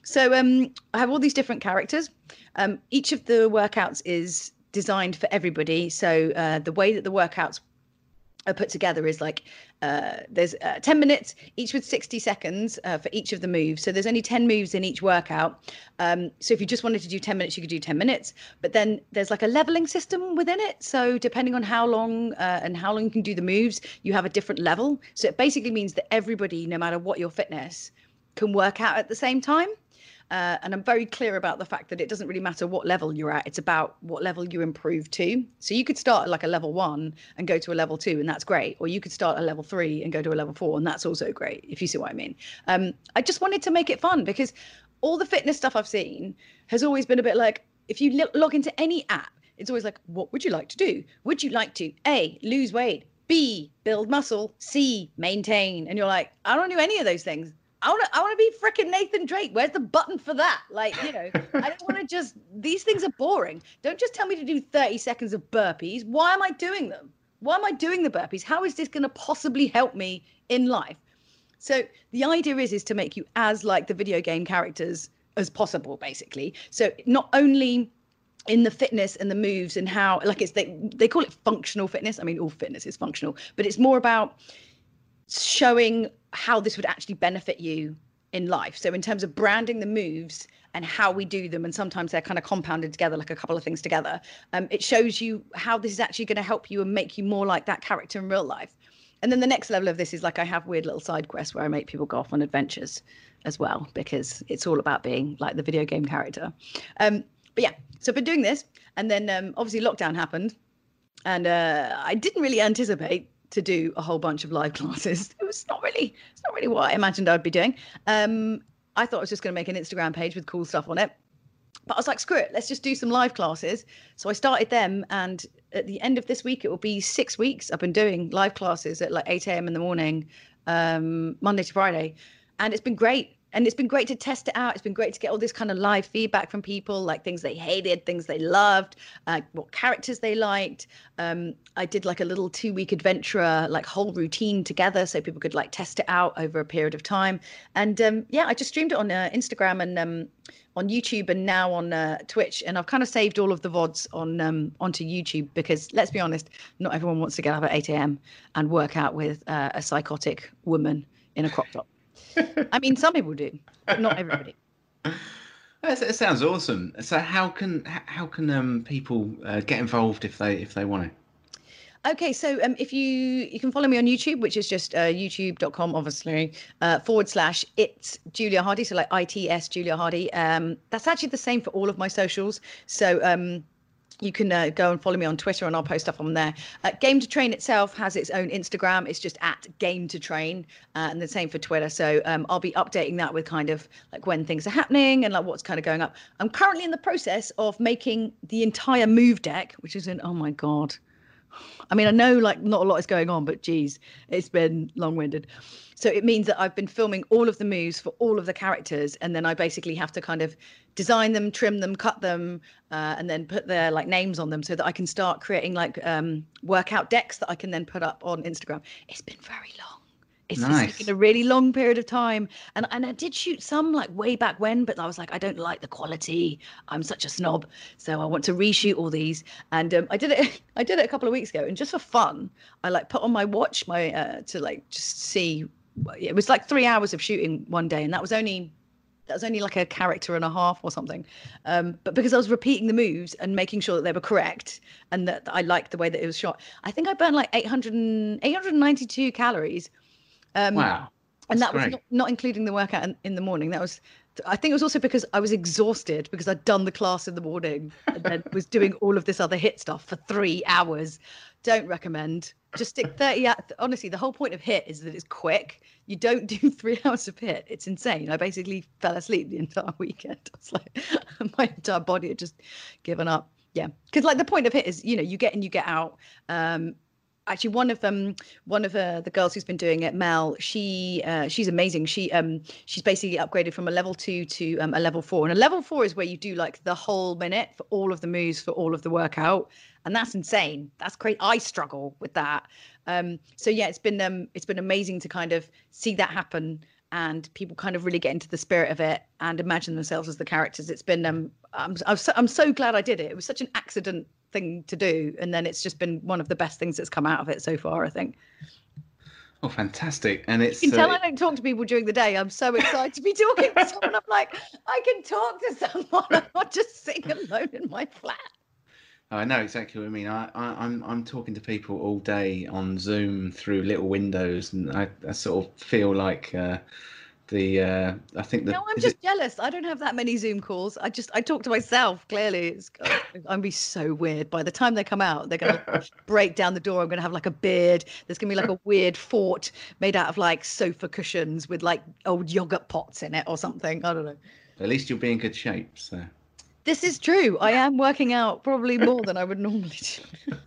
Speaker 2: So um, I have all these different characters. Um, each of the workouts is designed for everybody. So uh, the way that the workouts are put together is like uh, there's uh, 10 minutes each with 60 seconds uh, for each of the moves. So there's only 10 moves in each workout. Um, so if you just wanted to do 10 minutes you could do 10 minutes. But then there's like a leveling system within it. So depending on how long uh, and how long you can do the moves you have a different level. So it basically means that everybody no matter what your fitness can work out at the same time uh, and I'm very clear about the fact that it doesn't really matter what level you're at. It's about what level you improve to. So you could start at like a level one and go to a level two, and that's great. Or you could start at level three and go to a level four, and that's also great, if you see what I mean. Um, I just wanted to make it fun because all the fitness stuff I've seen has always been a bit like if you log into any app, it's always like, what would you like to do? Would you like to A, lose weight? B, build muscle? C, maintain? And you're like, I don't do any of those things. I want to I want to be freaking Nathan Drake. Where's the button for that? Like, you know, I don't want to just these things are boring. Don't just tell me to do 30 seconds of burpees. Why am I doing them? Why am I doing the burpees? How is this going to possibly help me in life? So the idea is is to make you as like the video game characters as possible, basically. So not only in the fitness and the moves and how like it's they they call it functional fitness. I mean, all fitness is functional, but it's more about showing how this would actually benefit you in life. So in terms of branding the moves and how we do them, and sometimes they're kind of compounded together, like a couple of things together. Um, it shows you how this is actually going to help you and make you more like that character in real life. And then the next level of this is like I have weird little side quests where I make people go off on adventures as well because it's all about being like the video game character. Um, but yeah, so I've been doing this, and then um, obviously lockdown happened, and uh, I didn't really anticipate to do a whole bunch of live classes. It was not really, it's not really what I imagined I'd be doing. Um, I thought I was just going to make an Instagram page with cool stuff on it. But I was like, screw it, let's just do some live classes. So I started them, and at the end of this week, it will be six weeks. I've been doing live classes at like 8 a.m. in the morning, um, Monday to Friday, and it's been great and it's been great to test it out. It's been great to get all this kind of live feedback from people, like things they hated, things they loved, uh, what characters they liked. Um, I did like a little two week adventure, like whole routine together, so people could like test it out over a period of time. And um, yeah, I just streamed it on uh, Instagram and um, on YouTube and now on uh, Twitch. And I've kind of saved all of the vods on um, onto YouTube because let's be honest, not everyone wants to get up at 8 a.m. and work out with uh, a psychotic woman in a crop top. I mean, some people do, but not everybody.
Speaker 1: It sounds awesome. So, how can how can um, people uh, get involved if they if they want
Speaker 2: to? Okay, so um, if you you can follow me on YouTube, which is just uh, youtube.com, obviously, uh, forward slash it's Julia Hardy, so like ITS Julia Hardy. Um, that's actually the same for all of my socials. So um, you can uh, go and follow me on Twitter and I'll post stuff on there. Uh, Game to Train itself has its own Instagram. It's just at Game to Train, uh, and the same for Twitter. So um, I'll be updating that with kind of like when things are happening and like what's kind of going up. I'm currently in the process of making the entire move deck, which is in oh my god. I mean, I know like not a lot is going on, but geez, it's been long-winded. So it means that I've been filming all of the moves for all of the characters, and then I basically have to kind of design them, trim them, cut them, uh, and then put their like names on them so that I can start creating like um, workout decks that I can then put up on Instagram. It's been very long. It's, nice. taken a really long period of time, and and I did shoot some like way back when, but I was like, I don't like the quality. I'm such a snob, so I want to reshoot all these. And um, I did it. I did it a couple of weeks ago, and just for fun, I like put on my watch my uh, to like just see it was like three hours of shooting one day, and that was only that was only like a character and a half or something. Um, but because I was repeating the moves and making sure that they were correct and that, I liked the way that it was shot, I think I burned like 800 892 calories.
Speaker 1: Um, wow.
Speaker 2: and that great. was not, not, including the workout in, in, the morning. That was, I think it was also because I was exhausted because I'd done the class in the morning and then was doing all of this other HIIT stuff for three hours. Don't recommend just stick 30 honestly the whole point of HIIT is that it's quick you don't do three hours of HIIT it's insane i basically fell asleep the entire weekend it's like my entire body had just given up yeah because like the point of HIIT is you know you get in you get out um actually one of um one of uh, the girls who's been doing it mel she uh, she's amazing. She um she's basically upgraded from a level two to um, a level four. And a level four is where you do like the whole minute for all of the moves for all of the workout. And that's insane. That's great. I struggle with that. Um so yeah it's been um it's been amazing to kind of see that happen and people kind of really get into the spirit of it and imagine themselves as the characters. It's been um i'm i'm so, I'm so glad i did it. It was such an accident thing to do and then it's just been one of the best things that's come out of it so far i think
Speaker 1: Oh, fantastic! And it's
Speaker 2: you can tell uh, I don't talk to people during the day. I'm so excited to be talking to someone. I'm like, I can talk to someone. I'm not just sitting alone in my flat.
Speaker 1: I know exactly what I mean. I, I, am I'm, I'm talking to people all day on Zoom through little windows, and I, I sort of feel like uh, the uh, I think the.
Speaker 2: No, I'm just it... jealous. I don't have that many Zoom calls. I just I talk to myself. Clearly, it's I'm gonna be so weird. By the time they come out, they're gonna break down the door. I'm gonna have like a beard. There's gonna be like a weird fort made out of like sofa cushions with like old yogurt pots in it or something. I don't know.
Speaker 1: At least you'll be in good shape. So.
Speaker 2: This is true. I am working out probably more than I would normally do.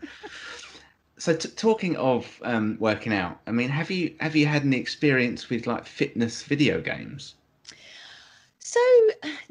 Speaker 1: so t- talking of um, working out, I mean, have you have you had any experience with like fitness video games?
Speaker 2: So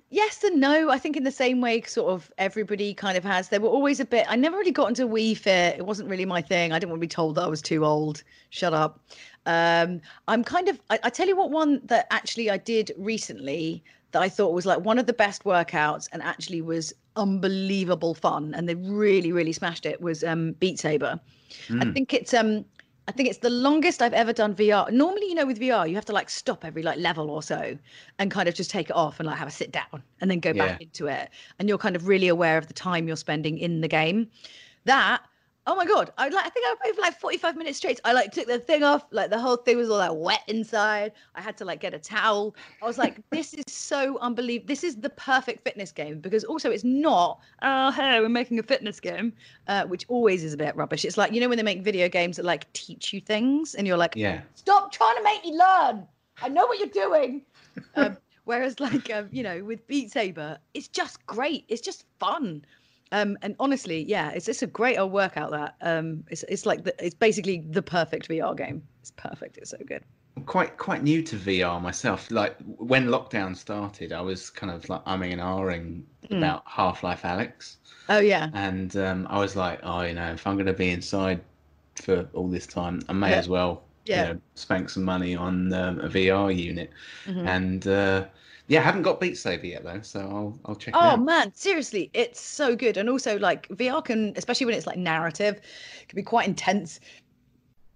Speaker 2: yes and no. I think in the same way, sort of everybody kind of has. There were always a bit. I never really got into Wii Fit. It wasn't really my thing. I didn't want to be told that I was too old. Shut up. Um, I'm kind of. I, I tell you what. One that actually I did recently that I thought was like one of the best workouts and actually was unbelievable fun. And they really, really smashed it was um, Beat Saber. Mm. I hmm. think it's um I think it's the longest I've ever done VR. Normally, you know, with VR, you have to like stop every like level or so and kind of just take it off and like have a sit down and then go yeah. back into it. And you're kind of really aware of the time you're spending in the game. That Oh my god! I like. I think I played for like forty-five minutes straight. I like took the thing off. Like the whole thing was all like wet inside. I had to like get a towel. I was like, this is so unbelievable. This is the perfect fitness game because also it's not. Oh, hey, we're making a fitness game, uh, which always is a bit rubbish. It's like you know when they make video games that like teach you things, and you're like,
Speaker 1: yeah,
Speaker 2: stop trying to make me learn. I know what you're doing. um, whereas like um, you know with Beat Saber, it's just great. It's just fun. Um, and honestly, yeah, it's it's a great old workout. That um, it's it's like the, it's basically the perfect VR game. It's perfect. It's so good.
Speaker 1: quite quite new to VR myself. Like when lockdown started, I was kind of like umming and ahhing mm. about Half Life Alyx.
Speaker 2: Oh yeah.
Speaker 1: And um, I was like, oh, you know, if I'm going to be inside for all this time, I may yeah. as well, yeah. you know, spank some money on um, a VR unit. Mm-hmm. And uh, yeah, I haven't got Beat Saber yet though, so I'll I'll check.
Speaker 2: Oh man, seriously, it's so good, and also like VR can, especially when it's like narrative, can be quite intense.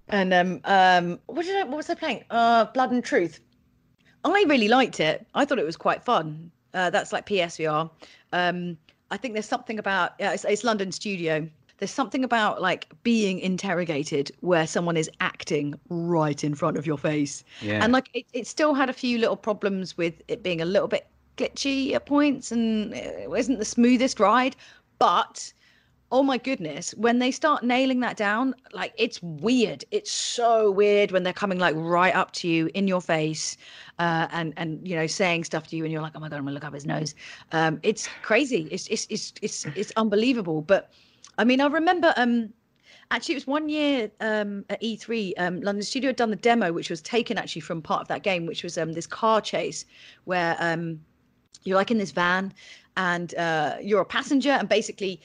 Speaker 2: And um um, what did I, what was I playing? Uh, Blood and Truth. I really liked it. I thought it was quite fun. Uh, that's like PSVR. Um, I think there's something about yeah, it's, it's London Studio there's something about like being interrogated where someone is acting right in front of your face.
Speaker 1: Yeah.
Speaker 2: And like it, it still had a few little problems with it being a little bit glitchy at points and it wasn't the smoothest ride. But oh my goodness, when they start nailing that down, like it's weird. It's so weird when they're coming like right up to you in your face, uh, and and you know saying stuff to you, and you're like, oh my god, I'm gonna look up his nose. Um, it's crazy. It's it's it's it's it's unbelievable. But I mean, I remember um, actually it was one year um, at E3, um, London Studio had done the demo, which was taken actually from part of that game, which was um, this car chase where um, you're like in this van and uh, you're a passenger, and basically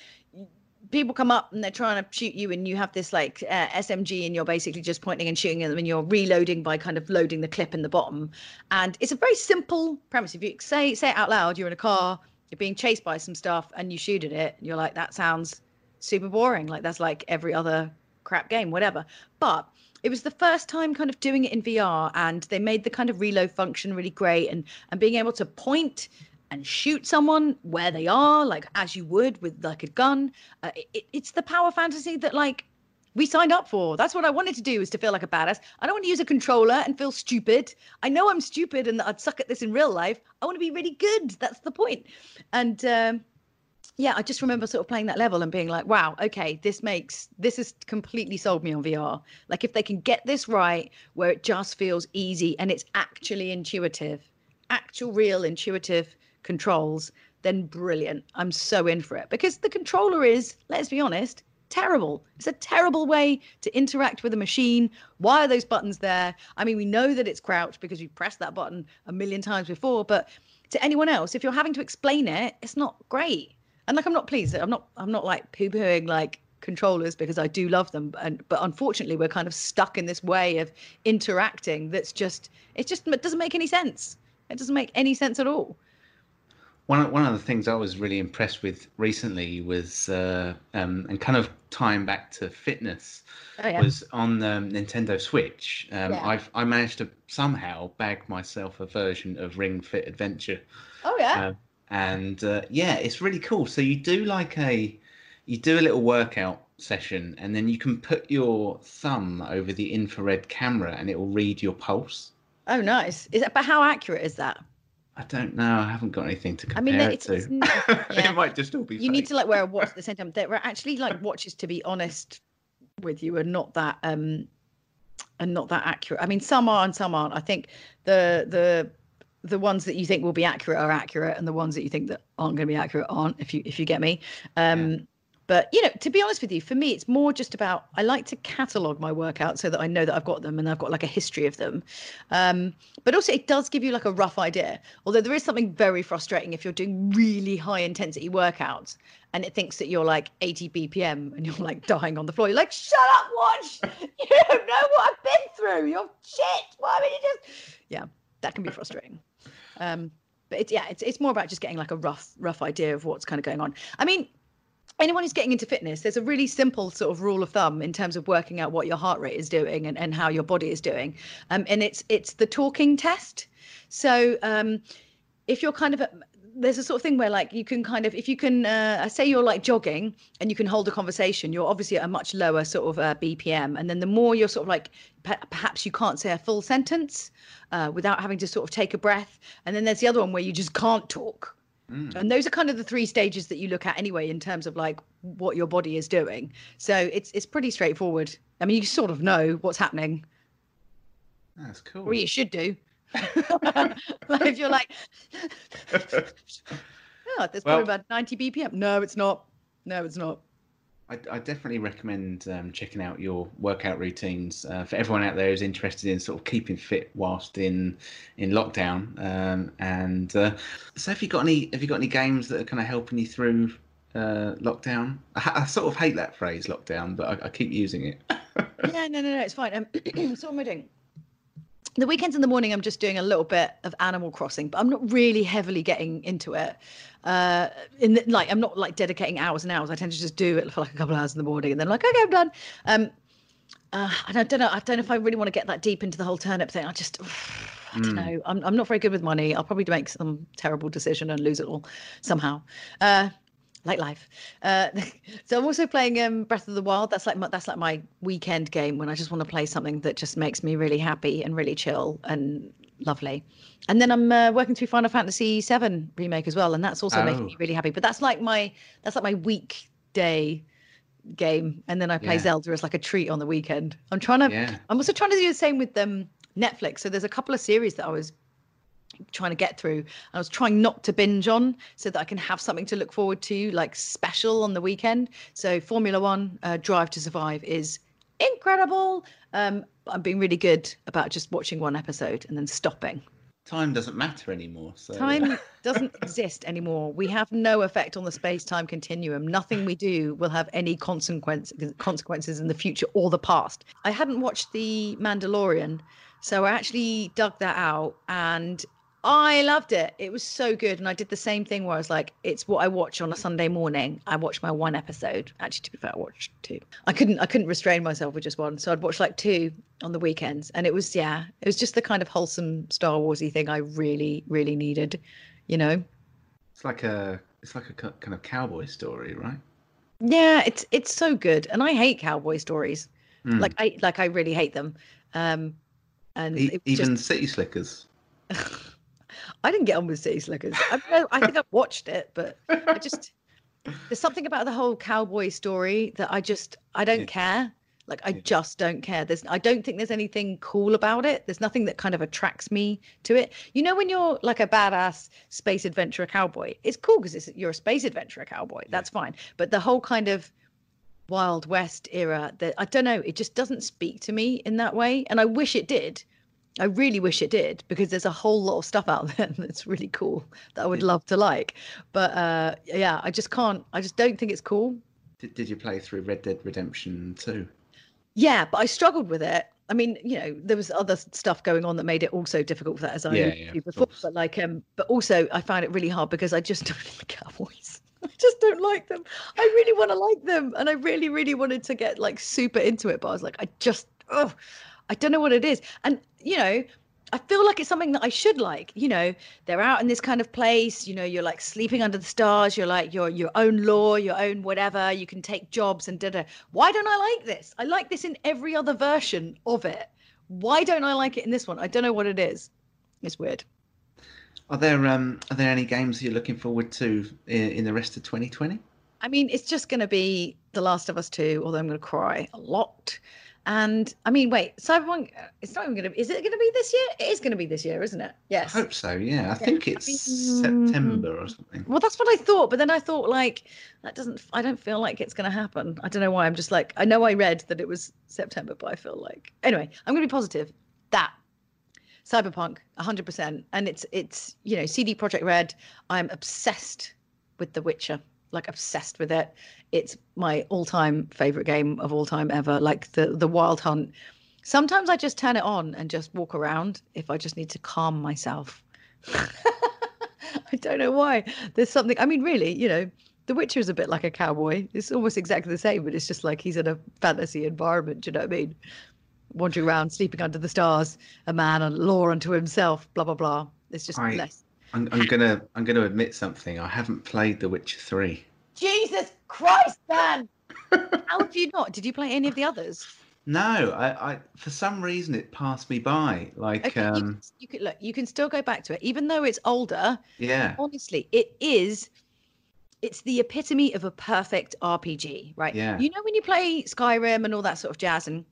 Speaker 2: people come up and they're trying to shoot you and you have this like uh, smg and you're basically just pointing and shooting at them and you're reloading by kind of loading the clip in the bottom. And it's a very simple premise. If you say say it out loud you're in a car you're being chased by some stuff and you shoot at it and you're like that sounds super boring. Like that's like every other crap game, whatever. But it was the first time kind of doing it in VR and they made the kind of reload function really great and and being able to point and shoot someone where they are like as you would with like a gun uh, it, it's the power fantasy that like we signed up for. That's what i wanted to do is to feel like a badass. I don't want to use a controller and feel stupid. I know i'm stupid and that i'd suck at this in real life. I want to be really good. That's the point. And um, yeah, I just remember sort of playing that level and being like, wow, okay, this makes this has completely sold me on VR. Like if they can get this right where it just feels easy and it's actually intuitive, actual real intuitive controls, then brilliant. I'm so in for it. Because the controller is, let's be honest, terrible. It's a terrible way to interact with a machine. Why are those buttons there? I mean, we know that it's crouched because we pressed that button a million times before, but to anyone else, if you're having to explain it, it's not great and like I'm not pleased. I'm not. I'm not like poo pooing like controllers because I do love them. And but unfortunately, we're kind of stuck in this way of interacting that's just it just it doesn't make any sense. It doesn't make any sense at all.
Speaker 1: One one of the things I was really impressed with recently was uh, um, and kind of tying back to fitness oh, yeah. was on the Nintendo Switch. Um, yeah. I've I managed to somehow bag myself a version of Ring Fit Adventure.
Speaker 2: Oh yeah.
Speaker 1: Uh, and uh, yeah, it's really cool. So you do like a you do a little workout session, and then you can put your thumb over the infrared camera, and it will read your pulse.
Speaker 2: Oh, nice! Is that, but how accurate is that?
Speaker 1: I don't know. I haven't got anything to compare I mean, it to. It's, yeah. it might just all be.
Speaker 2: You fake. need to like wear a watch at the same time. There are actually like watches, to be honest with you, are not that um, and not that accurate. I mean, some are and some aren't. I think the the the ones that you think will be accurate are accurate, and the ones that you think that aren't going to be accurate aren't. If you if you get me. Um, yeah. But you know, to be honest with you, for me, it's more just about I like to catalog my workouts so that I know that I've got them and I've got like a history of them. Um, but also, it does give you like a rough idea. Although there is something very frustrating if you're doing really high intensity workouts and it thinks that you're like 80 BPM and you're like dying on the floor. You're like, shut up, watch! You don't know what I've been through. You're shit. Why would you just? Yeah, that can be frustrating. Um, but it's yeah, it's it's more about just getting like a rough rough idea of what's kind of going on. I mean, anyone who's getting into fitness, there's a really simple sort of rule of thumb in terms of working out what your heart rate is doing and, and how your body is doing. Um, and it's it's the talking test. So um, if you're kind of there's a sort of thing where like you can kind of if you can uh, say you're like jogging and you can hold a conversation you're obviously at a much lower sort of uh, bpm and then the more you're sort of like perhaps you can't say a full sentence uh, without having to sort of take a breath. And then there's the other one where you just can't talk. Mm. and those are kind of the three stages that you look at anyway in terms of like what your body is doing. So it's it's pretty straightforward. I mean you sort of know what's happening.
Speaker 1: That's cool.
Speaker 2: Or you should do like if you're like, oh, there's well, probably about 90 BPM. No, it's not. No, it's not.
Speaker 1: I, I definitely recommend um, checking out your workout routines uh, for everyone out there who's interested in sort of keeping fit whilst in in lockdown. Um, and uh, so, have you got any have you got any games that are kind of helping you through uh, lockdown? I, I, sort of hate that phrase lockdown, but I, I keep using it.
Speaker 2: yeah, no, no, no, it's fine. Um, so what am I doing? The weekends in the morning i'm just doing a little bit of animal crossing but i'm not really heavily getting into it uh in the, like i'm not like dedicating hours and hours i tend to just do it for like a couple of hours in the morning and then like okay i'm done um uh, and I don't know. I don't know if I really want to get that deep into the whole turnip thing. I just, I don't mm. know. I'm, I'm not very good with money. I'll probably make some terrible decision and lose it all somehow. Uh, like life. Uh, so I'm also playing um, Breath of the Wild. That's like my, that's like my weekend game when I just want to play something that just makes me really happy and really chill and lovely. And then I'm uh, working through Final Fantasy VII remake as well, and that's also oh. making me really happy. But that's like my that's like my weekday game, and then I play yeah. Zelda as like a treat on the weekend. I'm trying to. Yeah. I'm also trying to do the same with um, Netflix. So there's a couple of series that I was trying to get through. I was trying not to binge on so that I can have something to look forward to, like special on the weekend. So Formula One, uh, Drive to Survive is incredible. Um, I'm being really good about just watching one episode and then stopping.
Speaker 1: Time doesn't matter anymore. So.
Speaker 2: Time doesn't exist anymore. We have no effect on the space-time continuum. Nothing we do will have any consequence consequences in the future or the past. I hadn't watched The Mandalorian, so I actually dug that out and I loved it. It was so good. And I did the same thing where I was like, it's what I watch on a Sunday morning. I watched my one episode. Actually, to be fair, I watched two. I couldn't I couldn't restrain myself with just one. So I'd watch like two on the weekends. And it was yeah, it was just the kind of wholesome Star Warsy thing I really, really needed, you know?
Speaker 1: It's like a it's like a kind of cowboy story, right?
Speaker 2: Yeah, it's it's so good. And I hate cowboy stories. Mm. Like I like I really hate them. Um and
Speaker 1: e- even just... city slickers.
Speaker 2: I didn't get on with City Slickers. I, I think I've watched it, but I just there's something about the whole cowboy story that I just I don't yeah. care. Like I yeah. just don't care. There's I don't think there's anything cool about it. There's nothing that kind of attracts me to it. You know when you're like a badass space adventurer cowboy, it's cool because you're a space adventurer cowboy. That's fine. But the whole kind of Wild West era that I don't know, it just doesn't speak to me in that way. And I wish it did. I really wish it did because there's a whole lot of stuff out there that's really cool that I would love to like. But uh, yeah, I just can't. I just don't think it's cool.
Speaker 1: Did, did you play through Red Dead Redemption 2?
Speaker 2: Yeah, but I struggled with it. I mean, you know, there was other stuff going on that made it also difficult for that, as I yeah, yeah, before. But like, um, but also I found it really hard because I just don't like cowboys. I just don't like them. I really want to like them, and I really, really wanted to get like super into it, but I was like, I just, oh, I don't know what it is. And, you know, I feel like it's something that I should like. You know, they're out in this kind of place, you know, you're like sleeping under the stars, you're like your your own law, your own whatever, you can take jobs and da da. Why don't I like this? I like this in every other version of it. Why don't I like it in this one? I don't know what it is. It's weird.
Speaker 1: Are there um are there any games you're looking forward to in, in the rest of 2020?
Speaker 2: I mean, it's just going to be The Last of Us 2, although I'm going to cry a lot. And I mean, wait, Cyberpunk, uh, it's not even going to be, is it going to be this year? It is going to be this year, isn't it? Yes.
Speaker 1: I hope so, yeah. I yeah. think it's I mean, September or something.
Speaker 2: Well, that's what I thought. But then I thought, like, that doesn't, I don't feel like it's going to happen. I don't know why. I'm just like, I know I read that it was September, but I feel like, anyway, I'm going to be positive. That Cyberpunk, 100%. And it's, it's, you know, CD Projekt Red. I'm obsessed with The Witcher like obsessed with it. It's my all-time favorite game of all time ever. Like the the Wild Hunt. Sometimes I just turn it on and just walk around if I just need to calm myself. I don't know why. There's something. I mean, really, you know, The Witcher is a bit like a cowboy. It's almost exactly the same, but it's just like he's in a fantasy environment. Do you know what I mean? Wandering around, sleeping under the stars, a man, a law unto himself. Blah blah blah. It's just
Speaker 3: I-
Speaker 2: less.
Speaker 3: I'm, I'm gonna I'm gonna admit something. I haven't played The Witcher Three.
Speaker 2: Jesus Christ, man! How have you not? Did you play any of the others?
Speaker 3: No, I, I for some reason it passed me by. Like,
Speaker 2: Okay, you,
Speaker 3: um,
Speaker 2: can, you can look. You can still go back to it, even though it's older.
Speaker 3: yeah,
Speaker 2: honestly it is it's the epitome of a perfect rpg right
Speaker 3: Yeah.
Speaker 2: you know when you play skyrim and all that sort of jazz and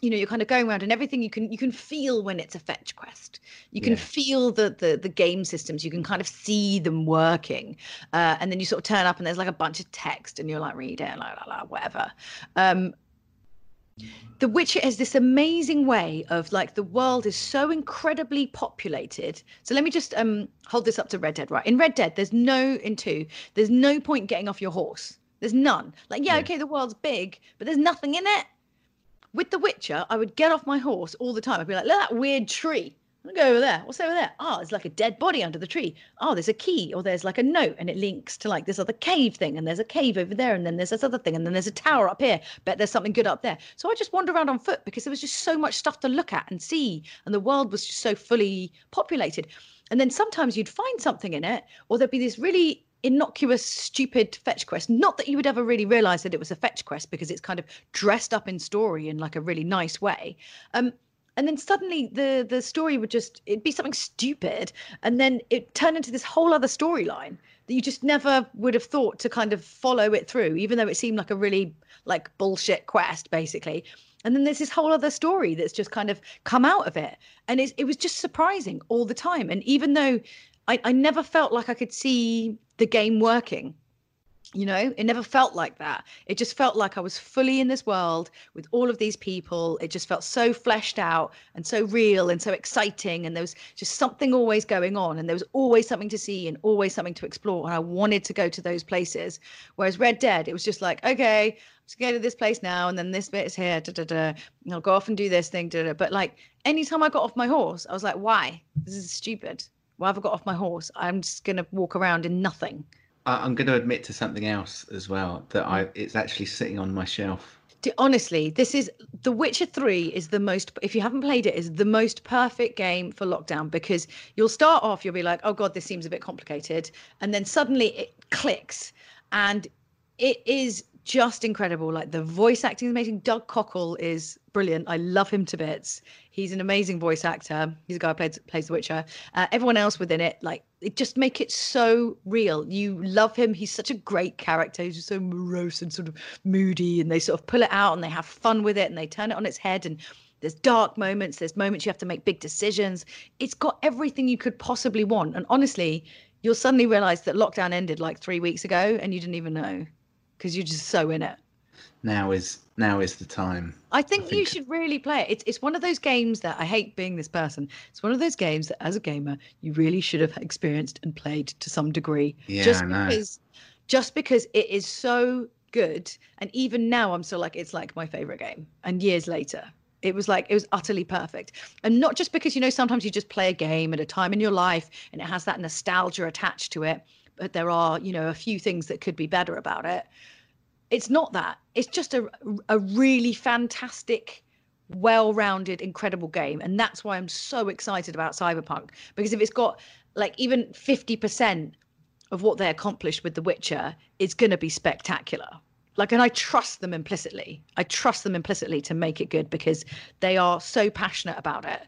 Speaker 2: you know you're kind of going around and everything you can you can feel when it's a fetch quest you can
Speaker 3: Yeah.
Speaker 2: feel the, the the game systems you can kind of see them working uh, and then you sort of turn up and there's like a bunch of text and you're like read it la, la, la, whatever um the Witcher has this amazing way of like the world is so incredibly populated. So let me just um hold this up to Red Dead, right? In Red Dead, there's no in two, there's no point getting off your horse. There's none. Like, yeah,
Speaker 3: Yeah.
Speaker 2: okay, the world's big, but there's nothing in it. With The Witcher, I would get off my horse all the time. I'd be like, look at that weird tree. I'll go over there. What's over there? Ah, oh, it's like a dead body under the tree. Oh, there's a key or there's like a note and it links to like this other cave thing. And there's a cave over there. And then there's this other thing. And then there's a tower up here. Bet there's something good up there. So I just wander around on foot because there was just so much stuff to look at and see. And the world was just so fully populated. And then sometimes you'd find something in it or there'd be this really innocuous, stupid fetch quest. Not that you would ever really realize that it was a fetch quest because it's kind of dressed up in story in like a really nice way. Um, and then suddenly the the story would just it'd be something stupid and then it turned into this whole other storyline that you just never would have thought to kind of follow it through even though it seemed like a really like bullshit quest basically and then there's this whole other story that's just kind of come out of it and it, it was just surprising all the time and even though I, I never felt like i could see the game working you know? It never felt like that. It just felt like i was fully in this world with all of these people. It just felt so fleshed out and so real and so exciting and there was just something always going on and there was always something to see and always something to explore and i wanted to go to those places. Whereas red dead it was just like okay let's go to this place now and then this bit is here da, da, da. and i'll go off and do this thing da, da. but like anytime i got off my horse i was like why? This is stupid why have i got off my horse i'm just gonna walk around in nothing
Speaker 3: I, I'm going to admit to something else as well that I it's actually sitting on my shelf.
Speaker 2: Honestly, this is The Witcher 3 is the most if you haven't played it is the most perfect game for lockdown because you'll start off you'll be like, "Oh god, this seems a bit complicated." And then suddenly it clicks and it is just incredible. Like the voice acting is amazing. Doug Cockle is brilliant. I love him to bits. He's an amazing voice actor. He's a guy who plays plays The Witcher. Uh, everyone else within it, like it just make it so real. You love him. He's such a great character. He's just so morose and sort of moody, and they sort of pull it out and they have fun with it and they turn it on its head and. There's dark moments. There's moments you have to make big decisions. It's got everything you could possibly want. And honestly, you'll suddenly realize that lockdown ended like three weeks ago and you didn't even know because you're just so in it.
Speaker 3: Now is now is the time.
Speaker 2: I think, you
Speaker 3: think-
Speaker 2: should really play it. It's it's one of those games that I hate being this person. It's one of those games that as a gamer you really should have experienced and played to some degree.
Speaker 3: Yeah,
Speaker 2: just
Speaker 3: I know.
Speaker 2: because just because it is so good and even now I'm still like it's like my favorite game. And years later it was like it was utterly perfect. And not just because you know sometimes you just play a game at a time in your life and it has that nostalgia attached to it, but there are, you know, a few things that could be better about it it's not that. It's just a a really fantastic well-rounded incredible game and that's why i'm so excited about cyberpunk because if it's got like even 50% of what they accomplished with the witcher it's going to be spectacular. Like and i trust them implicitly. I trust them implicitly to make it good because they are so passionate about it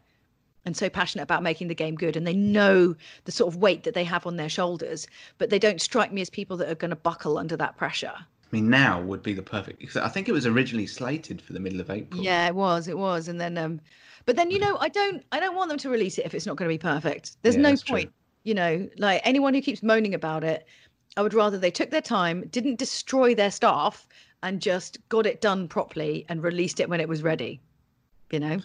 Speaker 2: and so passionate about making the game good and they know the sort of weight that they have on their shoulders but they don't strike me as people that are going to buckle under that pressure
Speaker 3: mean, now would be the perfect. Because I think it was originally slated for the middle of April.
Speaker 2: Yeah, it was. It was. And then um but then you know, I don't I don't want them to release it if it's not going to be perfect. There's
Speaker 3: Yeah,
Speaker 2: no
Speaker 3: that's true.
Speaker 2: point. You know, like anyone who keeps moaning about it, I would rather they took their time, didn't destroy their staff and just got it done properly and released it when it was ready. You know?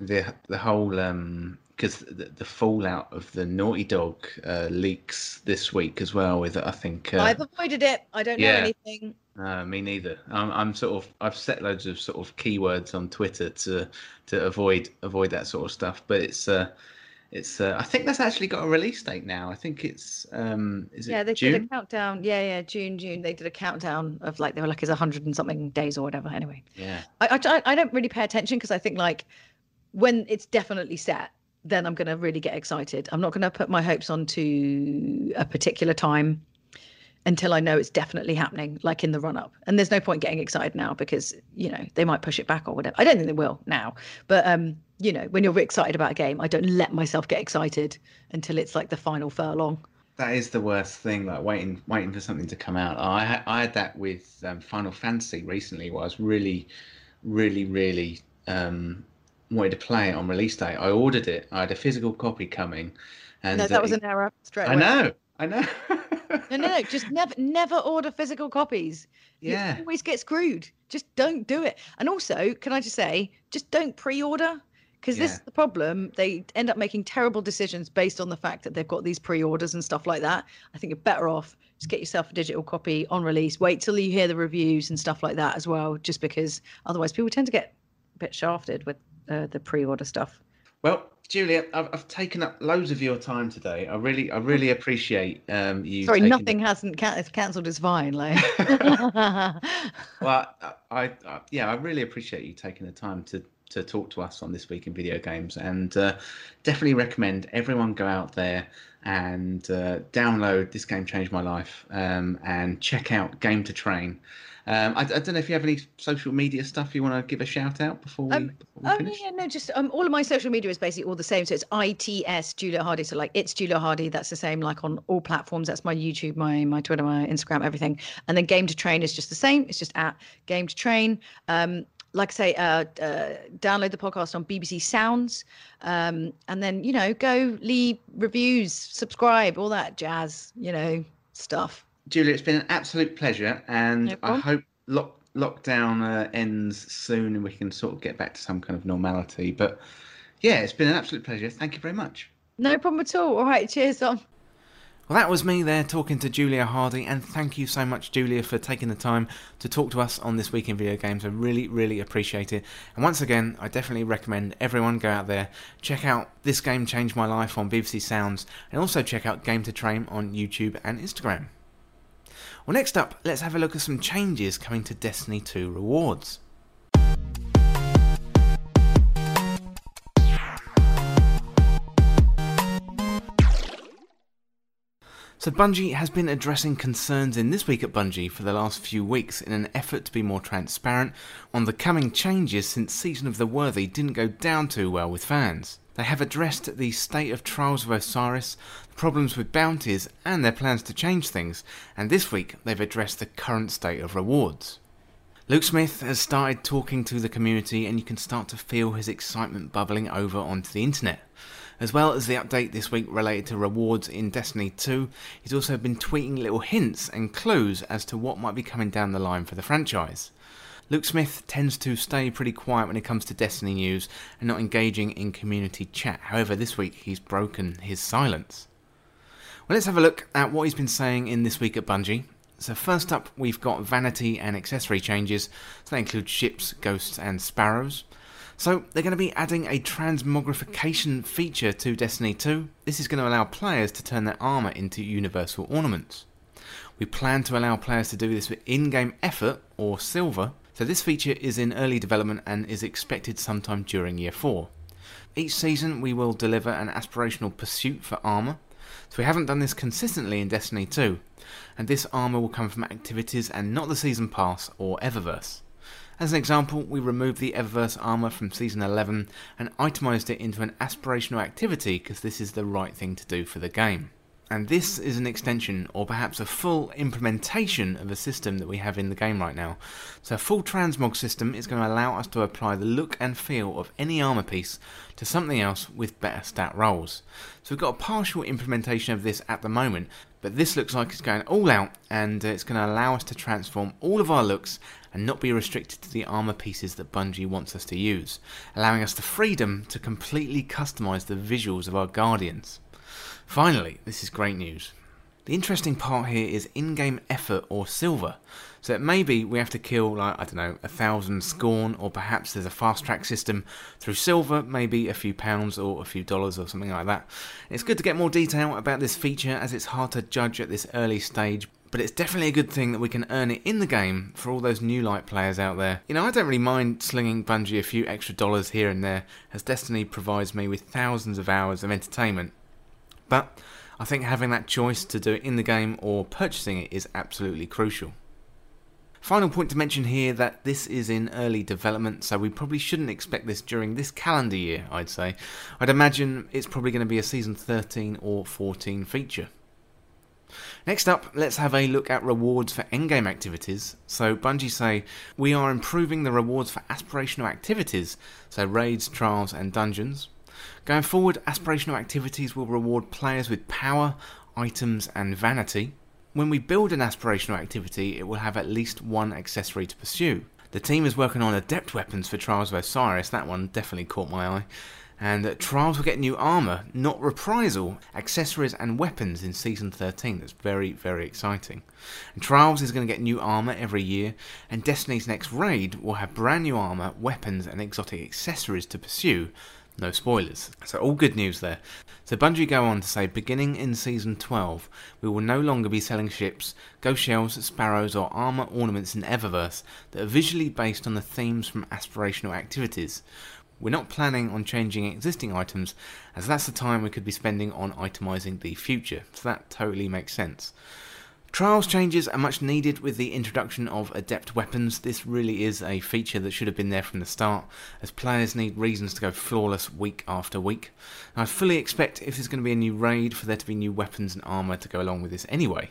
Speaker 3: the the whole um because the, the fallout of the Naughty Dog uh, leaks this week as well. With I think uh,
Speaker 2: I've avoided it. I don't
Speaker 3: yeah.
Speaker 2: know anything.
Speaker 3: uh, me neither. I'm, I'm sort of I've set loads of sort of keywords on Twitter to to avoid avoid that sort of stuff. But it's uh it's. Uh, I think that's actually got a release date now. I think it's. Um, is it
Speaker 2: yeah, they
Speaker 3: June?
Speaker 2: did a countdown. Yeah, yeah, June, June. They did a countdown of like they were like it's a hundred and something days or whatever. Anyway.
Speaker 3: Yeah.
Speaker 2: I I, I don't really pay attention because I think like when it's definitely set, then I'm going to really get excited. I'm not going to put my hopes onto a particular time until I know it's definitely happening, like in the run up. And there's no point getting excited now because, you know, they might push it back or whatever. I don't think they will now. But, um, you know, when you're excited about a game, I don't let myself get excited until it's like the final furlong.
Speaker 3: That is the worst thing, like waiting, waiting for something to come out. I, I had that with um, Final Fantasy recently, where I was really, really, really um, wanted to play it on release day. I ordered it. I had a physical copy coming, and
Speaker 2: no, that was an error. Straight away.
Speaker 3: I know. I know.
Speaker 2: no, no, no. Just never, never order physical copies.
Speaker 3: Yeah.
Speaker 2: You always get screwed. Just don't do it. And also, can I just say, just don't pre-order because yeah. this is the problem. They end up making terrible decisions based on the fact that they've got these pre-orders and stuff like that. I think you're better off just get yourself a digital copy on release. Wait till you hear the reviews and stuff like that as well, just because otherwise people tend to get bit shafted with uh, the pre-order stuff.
Speaker 3: Well, Julia, I've, I've, taken up loads of your time today. I really, I really appreciate um, you.
Speaker 2: Sorry, nothing hasn't can- cancelled. It's fine. Like,
Speaker 3: well, I, I, yeah, I really appreciate you taking the time to to talk to us on this week in video games, and uh, definitely recommend everyone go out there and uh, download this game. Changed my life, um, and check out Game to Train. Um, I, I, don't know if you have any social media stuff you want to give a shout out before we, um, before we
Speaker 2: oh,
Speaker 3: finish.
Speaker 2: yeah, no, just um, all of my social media is basically all the same. So it's ITS Julia Hardy. So like it's Julia Hardy. That's the same like on all platforms. That's my YouTube, my my Twitter, my Instagram, everything. And then Game to Train is just the same. It's just at Game to Train. Um, like I say, uh, uh, download the podcast on BBC Sounds, um, and then you know go leave reviews, subscribe, all that jazz, you know stuff.
Speaker 3: Julia, it's been an absolute pleasure, and no I hope lock, lockdown uh, ends soon and we can sort of get back to some kind of normality. But yeah, it's been an absolute pleasure. Thank you very much.
Speaker 2: No problem at all. All right, cheers, on.
Speaker 1: Well, that was me there talking to Julia Hardy, and thank you so much, Julia, for taking the time to talk to us on this week in video games. I really, really appreciate it. And once again, I definitely recommend everyone go out there, check out This Game Changed My Life on BBC Sounds, and also check out Game to Train on YouTube and Instagram. Well, next up, let's have a look at some changes coming to Destiny 2 rewards. So Bungie has been addressing concerns in This Week at Bungie for the last few weeks in an effort to be more transparent on the coming changes since Season of the Worthy didn't go down too well with fans. They have addressed the state of Trials of Osiris, problems with bounties, and their plans to change things, and this week they've addressed the current state of rewards. Luke Smith has started talking to the community, and you can start to feel his excitement bubbling over onto the internet. As well as the update this week related to rewards in Destiny 2, he's also been tweeting little hints and clues as to what might be coming down the line for the franchise. Luke Smith tends to stay pretty quiet when it comes to Destiny news and not engaging in community chat. However, this week he's broken his silence. Well, let's have a look at what he's been saying in this week at Bungie. So, first up, we've got vanity and accessory changes. So, that includes ships, ghosts, and sparrows. So, they're going to be adding a transmogrification feature to Destiny 2. This is going to allow players to turn their armour into universal ornaments. We plan to allow players to do this with in game effort or silver, so this feature is in early development and is expected sometime during year 4. Each season we will deliver an aspirational pursuit for armour, so we haven't done this consistently in Destiny 2, and this armour will come from activities and not the season pass or Eververse. As an example, we removed the Eververse armour from Season 11 and itemised it into an aspirational activity because this is the right thing to do for the game. And this is an extension or perhaps a full implementation of a system that we have in the game right now. So a full transmog system is going to allow us to apply the look and feel of any armor piece to something else with better stat rolls. So we've got a partial implementation of this at the moment, but this looks like it's going all out and uh, it's going to allow us to transform all of our looks and not be restricted to the armor pieces that Bungie wants us to use, allowing us the freedom to completely customize the visuals of our guardians. Finally, this is great news. The interesting part here is in-game effort or silver. So it may be we have to kill like I don't know a thousand scorn, or perhaps there's a fast track system through silver, maybe a few pounds or a few dollars or something like that. It's good to get more detail about this feature as it's hard to judge at this early stage. But it's definitely a good thing that we can earn it in the game for all those new light players out there. You know, I don't really mind slinging Bungie a few extra dollars here and there, as Destiny provides me with thousands of hours of entertainment. But I think having that choice to do it in the game or purchasing it is absolutely crucial. Final point to mention here that this is in early development, so we probably shouldn't expect this during this calendar year, I'd say. I'd imagine it's probably going to be a season 13 or 14 feature. Next up, let's have a look at rewards for endgame activities. So, Bungie say, We are improving the rewards for aspirational activities, so raids, trials, and dungeons. Going forward, aspirational activities will reward players with power, items, and vanity. When we build an aspirational activity, it will have at least one accessory to pursue. The team is working on adept weapons for Trials of Osiris, that one definitely caught my eye. And Trials will get new armour, not reprisal, accessories and weapons in Season 13. That's very, very exciting. And Trials is going to get new armour every year, and Destiny's next raid will have brand new armour, weapons, and exotic accessories to pursue, no spoilers. So, all good news there. So, Bungie go on to say beginning in season 12, we will no longer be selling ships, ghost shells, sparrows, or armour ornaments in Eververse that are visually based on the themes from aspirational activities. We're not planning on changing existing items, as that's the time we could be spending on itemising the future, so that totally makes sense. Trials changes are much needed with the introduction of adept weapons. This really is a feature that should have been there from the start, as players need reasons to go flawless week after week. I fully expect if there's going to be a new raid for there to be new weapons and armour to go along with this anyway.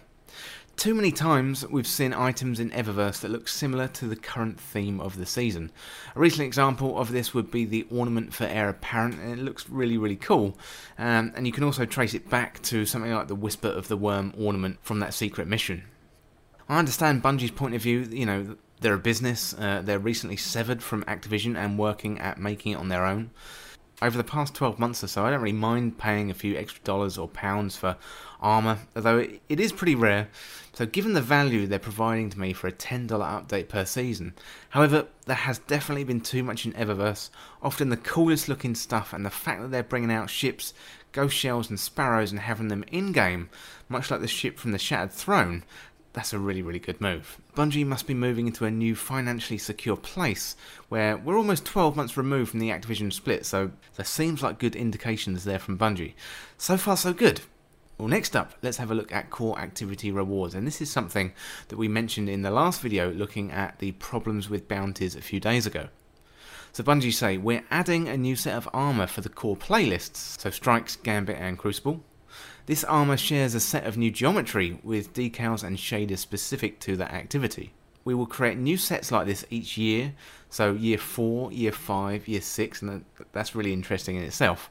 Speaker 1: Too many times we've seen items in Eververse that look similar to the current theme of the season. A recent example of this would be the ornament for Heir Apparent, and it looks really, really cool. Um, and you can also trace it back to something like the Whisper of the Worm ornament from that secret mission. I understand Bungie's point of view, you know, they're a business, uh, they're recently severed from Activision and working at making it on their own over the past 12 months or so, I don't really mind paying a few extra dollars or pounds for armour, although it is pretty rare. So, given the value they're providing to me for a $10 update per season, however, there has definitely been too much in Eververse, often the coolest looking stuff, and the fact that they're bringing out ships, ghost shells, and sparrows and having them in game, much like the ship from the Shattered Throne, that's a really, really good move. Bungie must be moving into a new financially secure place where we're almost 12 months removed from the Activision split, so there seems like good indications there from Bungie. So far, so good. Well, next up, let's have a look at core activity rewards, and this is something that we mentioned in the last video looking at the problems with bounties a few days ago. So Bungie say, we're adding a new set of armour for the core playlists, so Strikes, Gambit and Crucible. This armour shares a set of new geometry with decals and shaders specific to that activity. We will create new sets like this each year, so year 4, year 5, year 6, and that's really interesting in itself.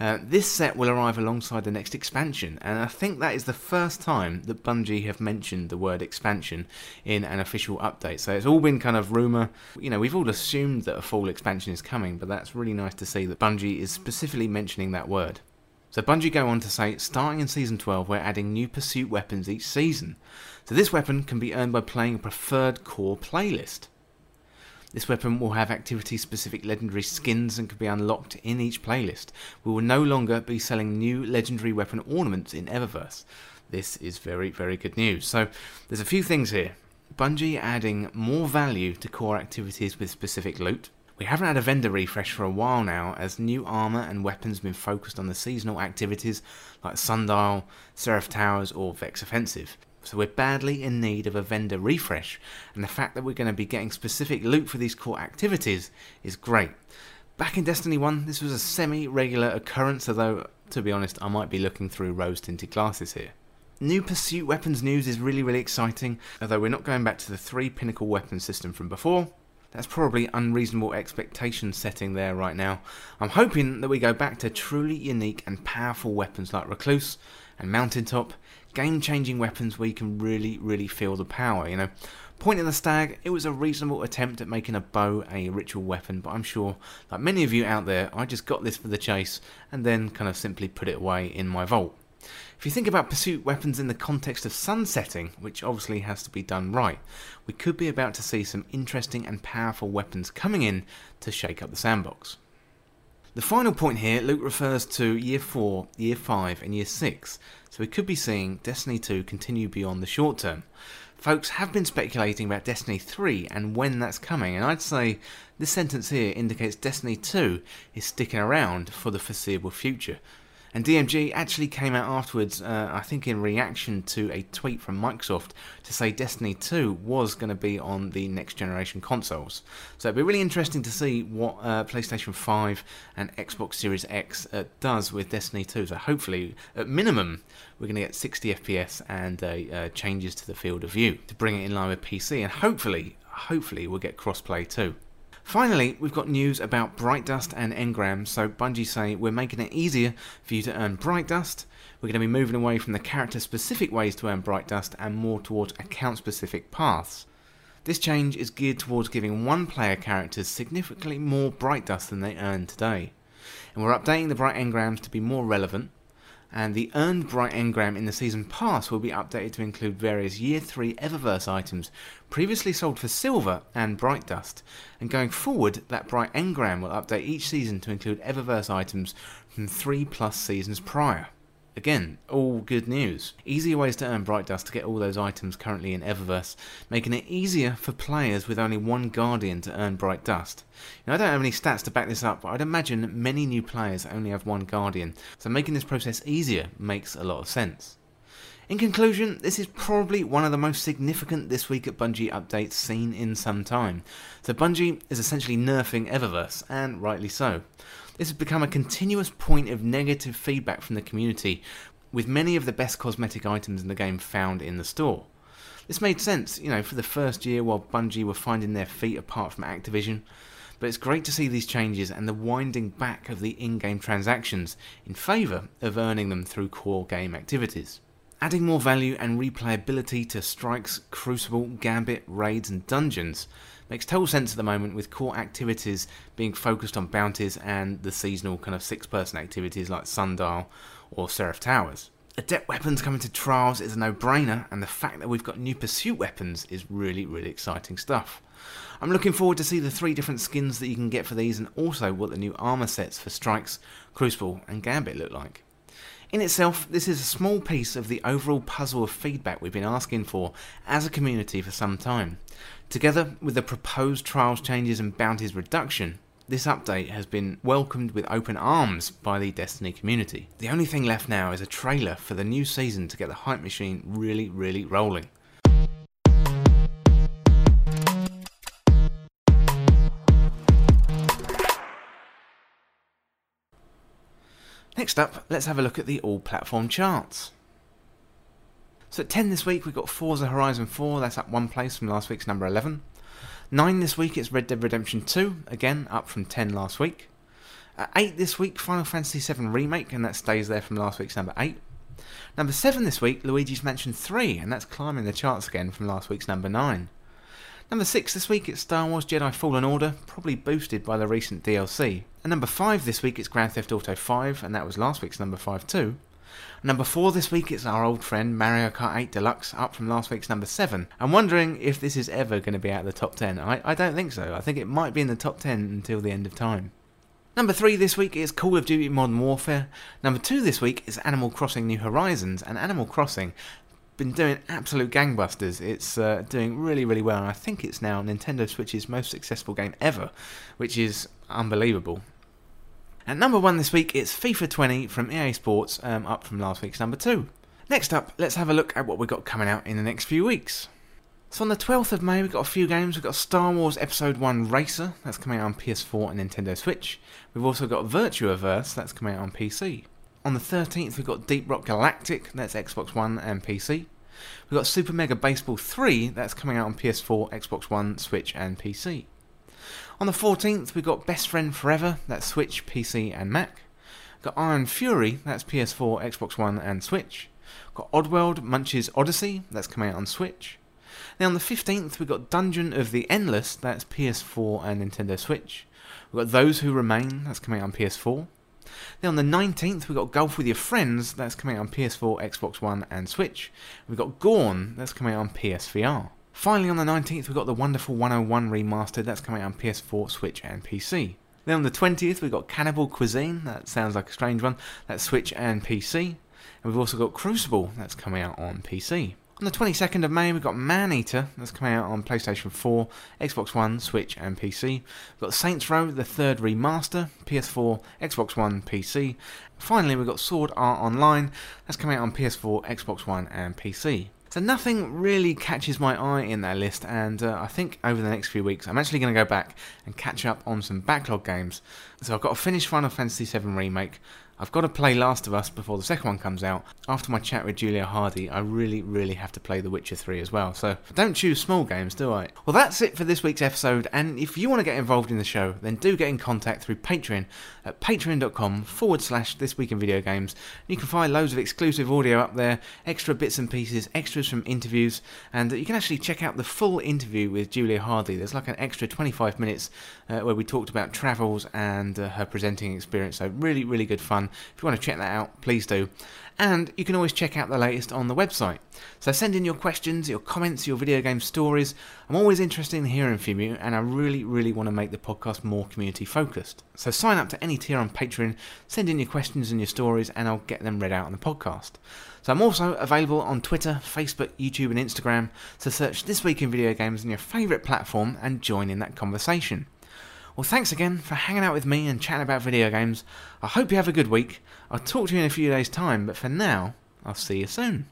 Speaker 1: Uh, this set will arrive alongside the next expansion, and I think that is the first time that Bungie have mentioned the word expansion in an official update. So it's all been kind of rumour. You know, we've all assumed that a full expansion is coming, but that's really nice to see that Bungie is specifically mentioning that word. So Bungie go on to say, starting in Season 12, we're adding new pursuit weapons each season. So this weapon can be earned by playing a preferred core playlist. This weapon will have activity-specific legendary skins and can be unlocked in each playlist. We will no longer be selling new legendary weapon ornaments in Eververse. This is very, very good news. So there's a few things here. Bungie adding more value to core activities with specific loot. We haven't had a vendor refresh for a while now, as new armour and weapons have been focused on the seasonal activities like Sundial, Seraph Towers, or Vex Offensive. So we're badly in need of a vendor refresh, and the fact that we're going to be getting specific loot for these core activities is great. Back in Destiny 1, this was a semi regular occurrence, although, to be honest, I might be looking through rose tinted glasses here. New pursuit weapons news is really, really exciting, although we're not going back to the three pinnacle weapon system from before. That's probably unreasonable expectation setting there right now. I'm hoping that we go back to truly unique and powerful weapons like Recluse and Mountaintop, game changing weapons where you can really, really feel the power, you know. Point of the Stag, it was a reasonable attempt at making a bow a ritual weapon, but I'm sure, like many of you out there, I just got this for the chase and then kind of simply put it away in my vault. If you think about pursuit weapons in the context of sunsetting, which obviously has to be done right, we could be about to see some interesting and powerful weapons coming in to shake up the sandbox. The final point here, Luke refers to Year 4, Year 5, and Year 6, so we could be seeing Destiny 2 continue beyond the short term. Folks have been speculating about Destiny 3 and when that's coming, and I'd say this sentence here indicates Destiny 2 is sticking around for the foreseeable future, and DMG actually came out afterwards, uh, I think in reaction to a tweet from Microsoft, to say Destiny 2 was going to be on the next generation consoles. So it'd be really interesting to see what uh, PlayStation 5 and Xbox Series X uh, does with Destiny 2. So hopefully, at minimum, we're going to get 60 FPS and uh, changes to the field of view to bring it in line with PC, and hopefully, hopefully, we'll get crossplay too. Finally, we've got news about Bright Dust and Engrams. So Bungie say we're making it easier for you to earn Bright Dust. We're going to be moving away from the character specific ways to earn Bright Dust and more towards account specific paths. This change is geared towards giving one player characters significantly more Bright Dust than they earn today. And we're updating the Bright Engrams to be more relevant, and the earned Bright Engram in the season pass will be updated to include various Year 3 Eververse items previously sold for silver and Bright Dust. And going forward, that Bright Engram will update each season to include Eververse items from 3 plus seasons prior. Again, all good news. Easier ways to earn Bright Dust to get all those items currently in Eververse, making it easier for players with only one Guardian to earn Bright Dust. Now, I don't have any stats to back this up, but I'd imagine many new players only have one Guardian, so making this process easier makes a lot of sense. In conclusion, this is probably one of the most significant This Week at Bungie updates seen in some time. So Bungie is essentially nerfing Eververse, and rightly so. This has become a continuous point of negative feedback from the community, with many of the best cosmetic items in the game found in the store. This made sense, you know, for the first year while Bungie were finding their feet apart from Activision, but it's great to see these changes and the winding back of the in game transactions in favour of earning them through core game activities. Adding more value and replayability to Strikes, Crucible, Gambit, Raids, and Dungeons makes total sense at the moment with core activities being focused on bounties and the seasonal kind of six person activities like Sundial or Seraph Towers. Adept weapons coming to trials is a no brainer, and the fact that we've got new pursuit weapons is really, really exciting stuff. I'm looking forward to see the three different skins that you can get for these and also what the new armour sets for Strikes, Crucible, and Gambit look like. In itself, this is a small piece of the overall puzzle of feedback we've been asking for as a community for some time. Together with the proposed trials changes and bounties reduction, this update has been welcomed with open arms by the Destiny community. The only thing left now is a trailer for the new season to get the hype machine really, really rolling. Next up, let's have a look at the all platform charts. So at 10 this week, we've got Forza Horizon 4, that's up one place from last week's number 11. 9 this week, it's Red Dead Redemption 2, again up from 10 last week. At 8 this week, Final Fantasy VII Remake, and that stays there from last week's number 8. Number 7 this week, Luigi's Mansion 3, and that's climbing the charts again from last week's number 9. Number 6 this week it's Star Wars Jedi Fallen Order, probably boosted by the recent DLC. And number 5 this week it's Grand Theft Auto 5, and that was last week's number 5 too. Number 4 this week is our old friend Mario Kart 8 Deluxe, up from last week's number 7. I'm wondering if this is ever going to be out of the top 10. I, I don't think so. I think it might be in the top 10 until the end of time. Number 3 this week is Call of Duty Modern Warfare. Number 2 this week is Animal Crossing New Horizons, and Animal Crossing been doing absolute gangbusters. It's uh, doing really, really well, and I think it's now Nintendo Switch's most successful game ever, which is unbelievable. At number one this week, it's FIFA 20 from EA Sports, um, up from last week's number two. Next up, let's have a look at what we've got coming out in the next few weeks. So on the 12th of May, we've got a few games. We've got Star Wars Episode 1 Racer, that's coming out on PS4 and Nintendo Switch. We've also got Virtuaverse, that's coming out on PC. On the 13th, we've got Deep Rock Galactic, that's Xbox One and PC. We've got Super Mega Baseball 3, that's coming out on PS4, Xbox One, Switch, and PC. On the 14th, we've got Best Friend Forever, that's Switch, PC, and Mac. Got Iron Fury, that's PS4, Xbox One, and Switch. Got Oddworld Munch's Oddysee, that's coming out on Switch. Now on the 15th, we've got Dungeon of the Endless, that's PS4 and Nintendo Switch. We've got Those Who Remain, that's coming out on PS4. Then on the 19th, we've got Golf with Your Friends, that's coming out on PS4, Xbox One, and Switch. We've got Gorn, that's coming out on PSVR. Finally, on the 19th, we've got the Wonderful 101 Remastered, that's coming out on PS4, Switch, and PC. Then on the 20th, we've got Cannibal Cuisine, that sounds like a strange one, that's Switch and PC. And we've also got Crucible, that's coming out on PC. On the 22nd of May, we've got Man Eater, that's coming out on PlayStation 4, Xbox One, Switch, and PC. We've got Saints Row, the third remaster, PS4, Xbox One, PC. Finally, we've got Sword Art Online, that's coming out on PS4, Xbox One, and PC. So nothing really catches my eye in that list, and uh, I think over the next few weeks I'm actually going to go back and catch up on some backlog games. So I've got to finish Final Fantasy VII Remake, I've got to play Last of Us before the second one comes out. After my chat with Julia Hardy, I really, really have to play The Witcher 3 as well. So don't choose small games, do I? Well, that's it for this week's episode. And if you want to get involved in the show, then do get in contact through Patreon at patreon.com forward slash this week in video games. You can find loads of exclusive audio up there, extra bits and pieces, extras from interviews, and you can actually check out the full interview with Julia Hardy. There's like an extra 25 minutes uh, where we talked about travels and uh, her presenting experience. So really, really good fun. If you want to check that out, please do. And you can always check out the latest on the website. So send in your questions, your comments, your video game stories. I'm always interested in hearing from you, and I really, really want to make the podcast more community focused. So sign up to any tier on Patreon, send in your questions and your stories, and I'll get them read out on the podcast. So I'm also available on Twitter, Facebook, YouTube, and Instagram. So search This Week in Video Games on your favourite platform and join in that conversation. Well, thanks again for hanging out with me and chatting about video games. I hope you have a good week. I'll talk to you in a few days' time, but for now, I'll see you soon.